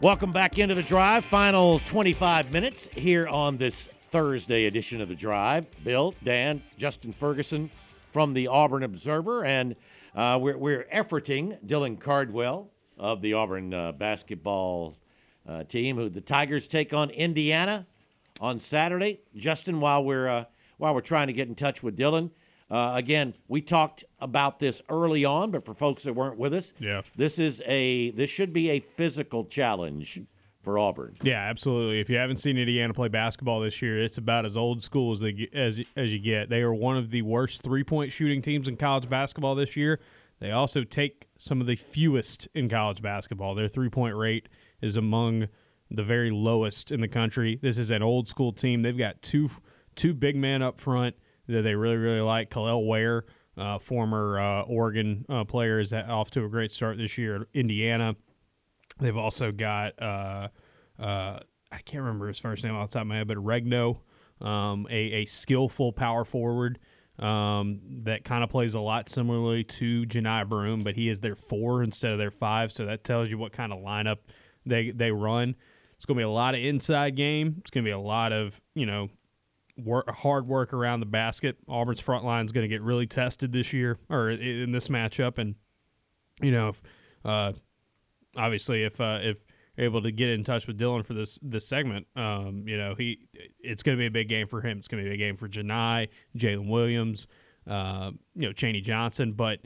Welcome back into the drive. Final 25 minutes here on this Thursday edition of the drive. Bill, Dan, Justin Ferguson from the Auburn Observer, and uh, we're, we're efforting Dylan Cardwell of the Auburn uh, basketball uh, team, who the Tigers take on Indiana on Saturday. Justin, while we're uh, while we're trying to get in touch with Dylan, uh, again, we talked about this early on, but for folks that weren't with us, Yeah. this is a this should be a physical challenge for Auburn. Yeah, absolutely. If you haven't seen Indiana play basketball this year, it's about as old school as they as as you get. They are one of the worst three point shooting teams in college basketball this year. They also take some of the fewest in college basketball. Their three point rate is among the very lowest in the country. This is an old school team. They've got two two big men up front that they really really like. Kel'el Ware, uh, former uh, Oregon uh, player, is off to a great start this year. Indiana. They've also got uh, uh, I can't remember his first name off the top of my head, but Reneau, um, a, a skillful power forward um, that kind of plays a lot similarly to Johni Broome, but he is their four instead of their five. So that tells you what kind of lineup they they run. It's going to be a lot of inside game. It's going to be a lot of you know work, hard work around the basket. Auburn's front line is going to get really tested this year or in- this matchup, and you know if uh, obviously if uh, if able to get in touch with Dylan for this this segment, um, you know he it's going to be a big game for him. It's going to be a big game for Johni, Jaylin Williams, uh, you know Chaney Johnson, but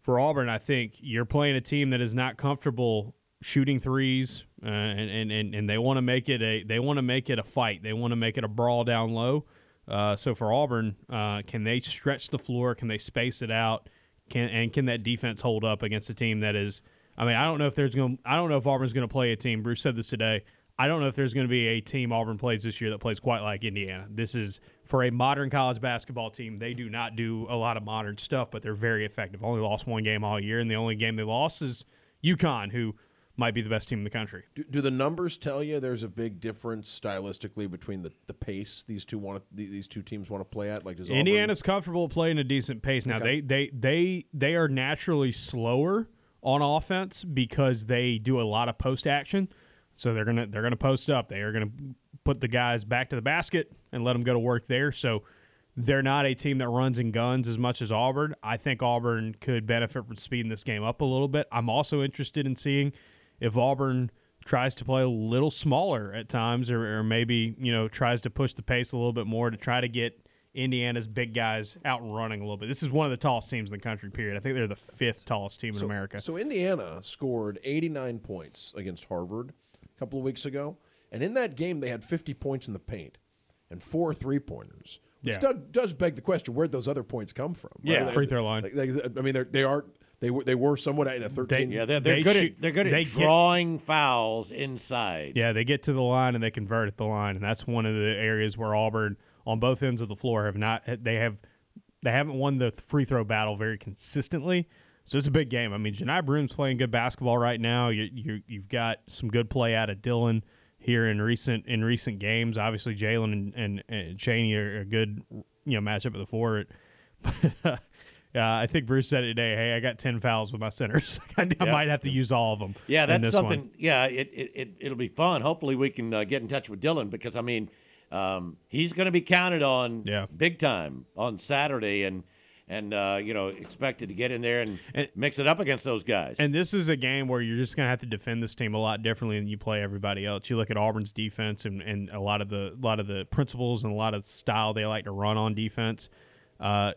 for Auburn, I think you're playing a team that is not comfortable shooting threes, uh, and, and, and they want to make it a they want to make it a fight. They want to make it a brawl down low. Uh, so for Auburn, uh, can they stretch the floor? Can they space it out? Can and can that defense hold up against a team that is? I mean, I don't know if there's going. I don't know if Auburn's going to play a team. Bruce said this today. I don't know if there's going to be a team Auburn plays this year that plays quite like Indiana. This is for a modern college basketball team. They do not do a lot of modern stuff, but they're very effective. Only lost one game all year, and the only game they lost is UConn, who might be the best team in the country. Do, do the numbers tell you there's a big difference stylistically between the, the pace these two want these two teams want to play at? Like does Auburn- Indiana's comfortable playing a decent pace. Now Okay. they, they they they are naturally slower on offense because they do a lot of post action. So they're gonna they're gonna post up. They are gonna put the guys back to the basket and let them go to work there. So they're not a team that runs and guns as much as Auburn. I think Auburn could benefit from speeding this game up a little bit. I'm also interested in seeing if Auburn tries to play a little smaller at times or, or maybe, you know, tries to push the pace a little bit more to try to get Indiana's big guys out and running a little bit. This is one of the tallest teams in the country, period. I think they're the fifth tallest team in America. So Indiana scored 89 points against Harvard a couple of weeks ago, and in that game they had 50 points in the paint and four three pointers. Which Yeah. does, does beg the question: Where'd those other points come from? Yeah, Right? free throw line. They- I mean, they are they were they were somewhat at a 13. Yeah, they're, they're They good shoot- at they're good they at get- drawing fouls inside. Yeah, they get to the line and they convert at the line, and that's one of the areas where Auburn, on both ends of the floor, have not they have they haven't won the free throw battle very consistently. So it's a big game. I mean, Johni Broome's playing good basketball right now. You, you you've got some good play out of Dylan here in recent in recent games. Obviously, Jaylin and, and, and Chaney are a good you know matchup at the four. But uh, yeah, I think Bruce said it today. Hey, I got ten fouls with my centers. I, I might have to use all of them. Yeah, in that's this something. one. Yeah, it, it, it, it'll be fun. Hopefully, we can uh, get in touch with Dylan because, I mean, um, he's going to be counted on Yeah. big time on Saturday and, and uh, you know, expected to get in there and, mix it up against those guys. And this is a game where you're just going to have to defend this team a lot differently than you play everybody else. You look at Auburn's defense and, and a lot of the a lot of the principles and a lot of style they like to run on defense. Uh,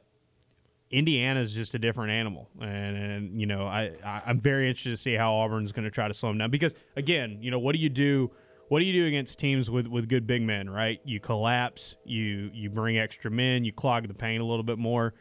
Indiana is just a different animal, and, and you know I, I I'm very interested to see how Auburn's going to try to slow them down because again, you know what do you do? What do you do against teams with, with good big men? Right, you collapse, you you bring extra men, you clog the paint a little bit more,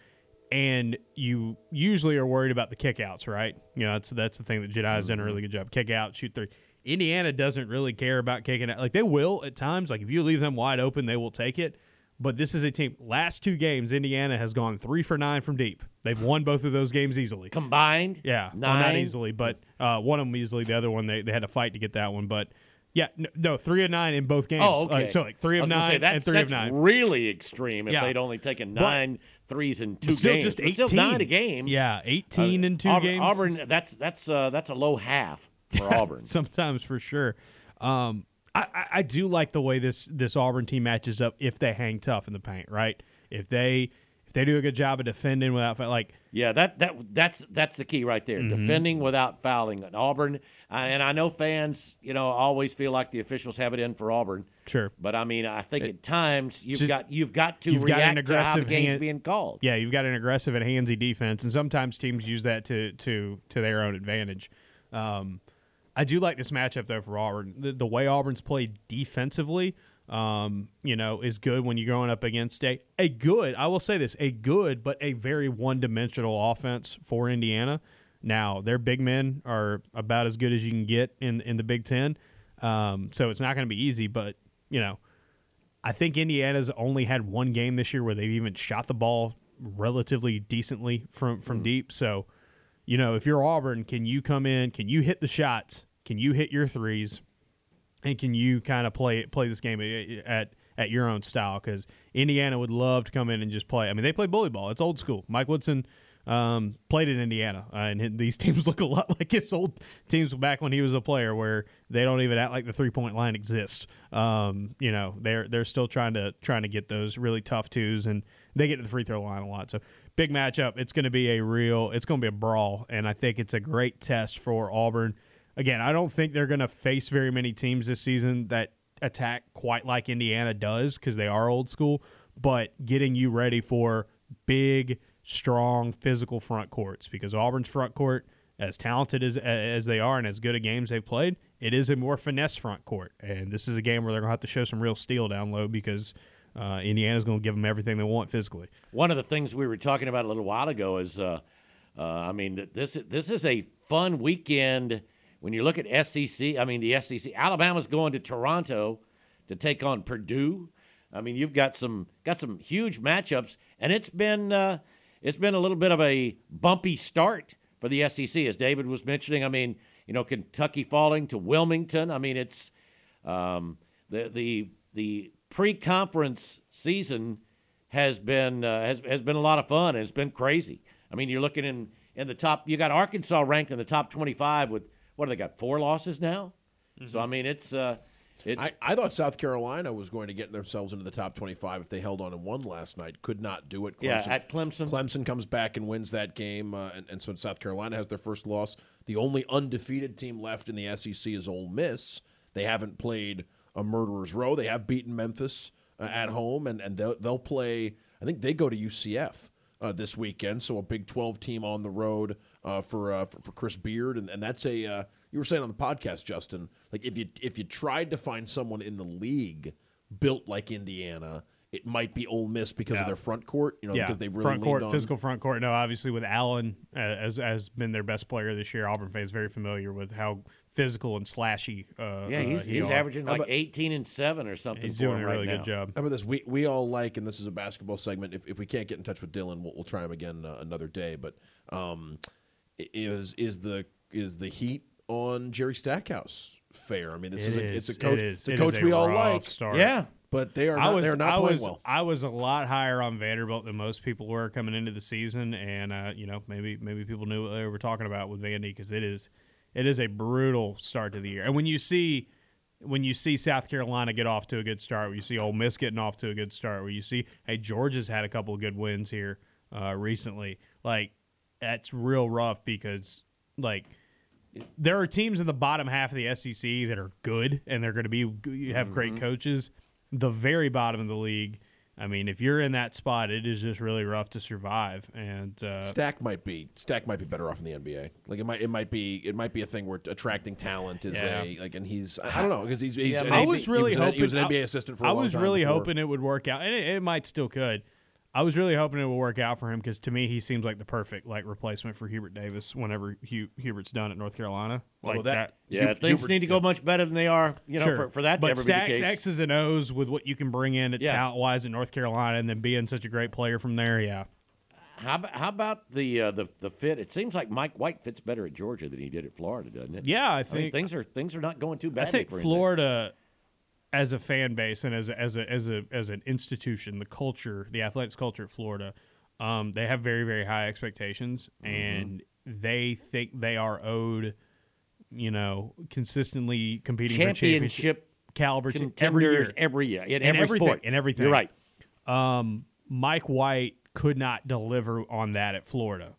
and you usually are worried about the kickouts, right? You know that's that's the thing that Jedi has done a mm-hmm. really good job. Kick out, shoot three. Indiana doesn't really care about kicking out. Like they will at times. Like if you leave them wide open, they will take it. But this is a team. Last two games, Indiana has gone three for nine from deep. They've won both of those games easily. Combined, yeah, well, not easily, but uh, one of them easily. The other one they, they had to fight to get that one. But yeah, no, no three of nine in both games. Oh, okay. Like, so like three of nine say, that's, and three of nine. really extreme if Yeah. they'd only taken But- nine threes in two still games. just But still 18. nine a game. Yeah, eighteen in two Auburn, games. Auburn, that's that's uh, that's a low half for Auburn. sometimes for sure. Um, I, I, do like the way this this Auburn team matches up if they hang tough in the paint, right? If they if they do a good job of defending without like Yeah, that that that's that's the key right there. Mhm. Defending without fouling. And Auburn, and I know fans, you know, always feel like the officials have it in for Auburn. Sure, but I mean, I think at times you've just- got you've got to you've got react an to how the aggressive game's hand- being called. Yeah, you've got an aggressive and handsy defense, and sometimes teams use that to to to their own advantage. Um, I do like this matchup though for Auburn. The, the way Auburn's played defensively, um, you know, is good when you're going up against a a good. I will say this: a good but a very one dimensional offense for Indiana. Now their big men are about as good as you can get in in the Big Ten, um, so it's not going to be easy. But you know, I think Indiana's only had one game this year where they've even shot the ball relatively decently from from deep. So, you know, if you're Auburn, can you come in? Can you hit the shots? Can you hit your threes? And can you kind of play play this game at at, at your own style? Because Indiana would love to come in and just play. I mean, they play bully ball. It's old school. Mike Woodson um, played in Indiana, uh, and these teams look a lot like his old teams back when he was a player, where they don't even act like the three point line exists. Um, you know, they're they're still trying to trying to get those really tough twos, and they get to the free throw line a lot. So big matchup. It's going to be a real. It's going to be a brawl, and I think it's a great test for Auburn. Again, I don't think they're going to face very many teams this season that attack quite like Indiana does because they are old school. But getting you ready for big, strong, physical front courts because Auburn's front court, as talented as as they are and as good a games they've played, it is a more finesse front court. And this is a game where they're going to have to show some real steel down low because uh, Indiana's going to give them everything they want physically. One of the things we were talking about a little while ago is, uh, uh, I mean, this this is a fun weekend when you look at SEC, I mean the SEC, Alabama's going to Toronto to take on Purdue. I mean you've got some got some huge matchups, and it's been uh, it's been a little bit of a bumpy start for the SEC, as David was mentioning. I mean, you know, Kentucky falling to Wilmington. I mean, it's um, the the the pre-conference season has been uh, has has been a lot of fun and it's been crazy. I mean, you're looking in in the top. You got Arkansas ranked in the top 25 with what do they got? Four losses now. So I mean, it's. Uh, it, I, I thought South Carolina was going to get themselves into the top 25 if they held on and won last night. Could not do it. Clemson, Yeah, at Clemson. Clemson comes back and wins that game, uh, and, and so South Carolina has their first loss. The only undefeated team left in the SEC is Ole Miss. They haven't played a murderer's row. They have beaten Memphis uh, at home, and, and they'll, they'll play. I think they go to UCF uh, this weekend, so a Big 12 team on the road uh, for, uh, for for Chris Beard, and, and that's a. Uh, you were saying on the podcast, Justin, like if you if you tried to find someone in the league built like Indiana, it might be Ole Miss because Yeah. of their front court. You know, yeah, because they really front court, on- physical front court. No, obviously with Allen uh, as has been their best player this year. Auburn fans very familiar with how physical and slashy. Uh, yeah, he's, uh, he's averaging like about- 18 and seven or something. He's for doing him a really right good now. job. How about this? We we all like, and this is a basketball segment. If, if we can't get in touch with Dylan, we'll, we'll try him again uh, another day. But um, is is the is the heat on Jerry Stackhouse fair? I mean, this It is, a, is, it's a coach. it is. It's a It coach is we all like. start. Yeah. But they are I was, they're not I playing was, well. I was a lot higher on Vanderbilt than most people were coming into the season, and uh, you know maybe maybe people knew what they were talking about with Vandy because it is it is a brutal start to the year. And when you see when you see South Carolina get off to a good start, where you see Ole Miss getting off to a good start, where you see hey Georgia's had a couple of good wins here uh, recently, like that's real rough because like there are teams in the bottom half of the SEC that are good and they're going to be you have great coaches. The very bottom of the league, I mean, if you're in that spot, it is just really rough to survive. And uh, Stack might be Stack might be better off in the NBA. Like it might it might be it might be a thing where attracting talent is Yeah. a like and he's I I don't know because he's, he's Yeah, an I AB was he really an- hoping he was an I- NBA assistant for a I long was time really before. hoping it would work out, and it, it might still could. I was really hoping it would work out for him because to me he seems like the perfect like replacement for Hubert Davis whenever Hugh, Hubert's done at North Carolina. Like Well, that- Yeah, Hubert- things need to go much better than they are, you know, Sure. for, for that but to ever stacks be the case. X's and O's with what you can bring in at Yeah. talent wise at North Carolina, and then being such a great player from there. Yeah, How about, how about the uh, the the fit? It seems like Mike White fits better at Georgia than he did at Florida, doesn't it? yeah, I I mean, think things are things are not going too I think for him. As a fan base and as a, as a as a as an institution, the culture, the athletics culture at Florida, um, they have very very high expectations, Mm-hmm. and they think they are owed, you know, consistently competing for championship caliber every year. every year in, In every sport. in everything. You're right. Um, Mike White could not deliver on that at Florida.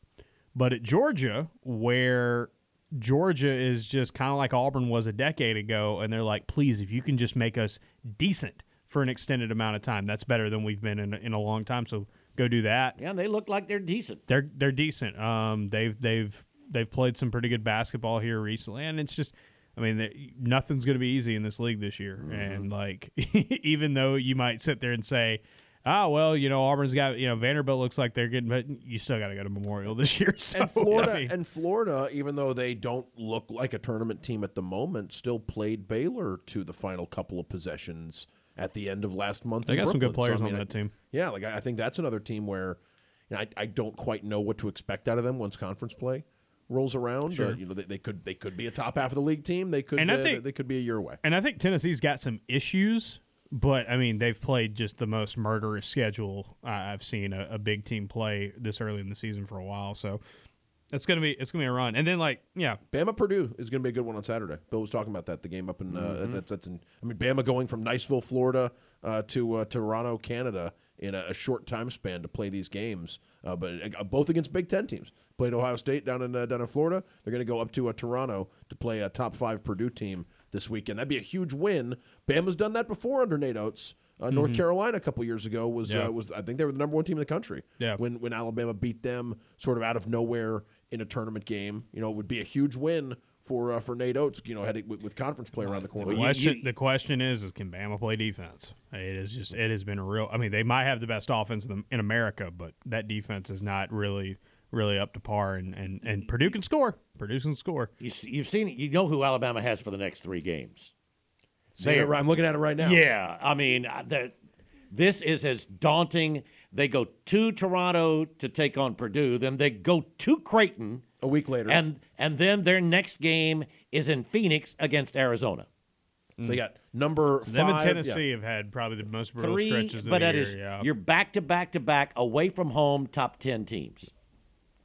But at Georgia, where Georgia is just kind of like Auburn was a decade ago, and they're like, please, if you can just make us decent for an extended amount of time, that's better than we've been in a, in a long time. So go do that. Yeah, they look like they're decent. They're they're decent. Um, they've they've they've played some pretty good basketball here recently, and it's just. I mean, the- nothing's going to be easy in this league this year, Mm-hmm. and like, even though you might sit there and say, "Ah, well, you know, Auburn's got, you know, Vanderbilt looks like they're getting, but you still got to go to Memorial this year." So, and Florida I mean, and Florida, even though they don't look like a tournament team at the moment, still played Baylor to the final couple of possessions at the end of last month. They got some good Brooklyn. So, players I on that team. Yeah, like I, I think that's another team where you know, I, I don't quite know what to expect out of them once conference play rolls around. Sure. Uh, you know, they, they could they could be a top half of the league team. They could And I uh, think- they could be a year away. and I think Tennessee's got some issues, but I mean, they've played just the most murderous schedule I- I've seen a, a big team play this early in the season for a while. So it's gonna be it's gonna be a run, and then like, yeah, Bama Purdue is going to be a good one on Saturday. Bill was talking about that. The game up in uh, that's that's in. I mean, Bama going from Niceville, Florida, uh, to uh, Toronto, Canada, in a, a short time span to play these games. Uh, but uh, both against Big Ten teams. Played Ohio State down in uh, down in Florida. They're going to go up to uh, Toronto to play a top five Purdue team this weekend. That'd be a huge win. Bama's done that before under Nate Oats. Uh, North Carolina a couple years ago was Yeah. uh, was I think they were the number one team in the country. Yeah. When when Alabama beat them sort of out of nowhere in a tournament game, you know, it would be a huge win for uh, for Nate Oats. You know, heading with, with conference play around the corner. The question, the question is, is can Bama play defense? It is just, it has been a real. I mean, they might have the best offense in, the, in America, but that defense is not really really up to par, and and, and Purdue can score. Purdue can score. You you've seen, you know who Alabama has for the next three games. Seeing it right- I'm looking at it right now. Yeah, I mean, uh, this is as daunting. They go to Toronto to take on Purdue, then they go to Creighton a week later, and and then their next game is in Phoenix against Arizona. So they got number five. Them and yeah. Tennessee have had probably the most brutal Three, stretches of but the that year. is yeah. you're back to back to back away from home, top ten teams.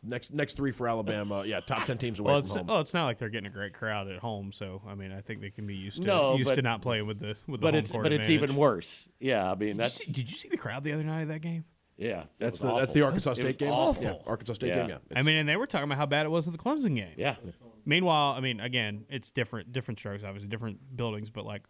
Next next three for Alabama. Yeah, top ten teams away well, from it's, home. well, it's not like they're getting a great crowd at home, so I mean, I think they can be used to No, used but- to not playing with the with the But home it's court but it's advantage. even worse. Yeah, I mean Did you, that's see, did you see the crowd the other night of that game? yeah. that's it was the that's the Arkansas It State was game. Awful. Yeah, Arkansas State Yeah. game. Yeah, I mean, and they were talking about how bad it was at the Clemson game. Yeah. Meanwhile, I mean, again, it's different, different strokes, obviously, different buildings, but like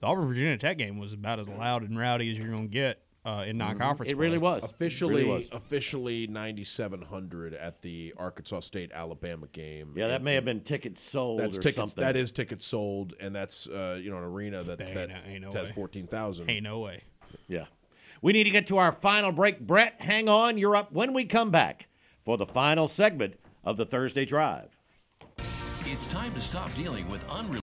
the Auburn Virginia Tech game was about as loud and rowdy as you're going to get uh, in non-conference. It really was. officially Really was. officially 9700 at the Arkansas State Alabama game. Yeah, that And may have been tickets sold that's or tickets. something. That is tickets sold, and that's uh, you know an arena that Ain't that no- ain't no has way. 14,000. Ain't no way. Yeah. We need to get to our final break. Brett, hang on. You're up when we come back for the final segment of the Thursday Drive. It's time to stop dealing with unrelated.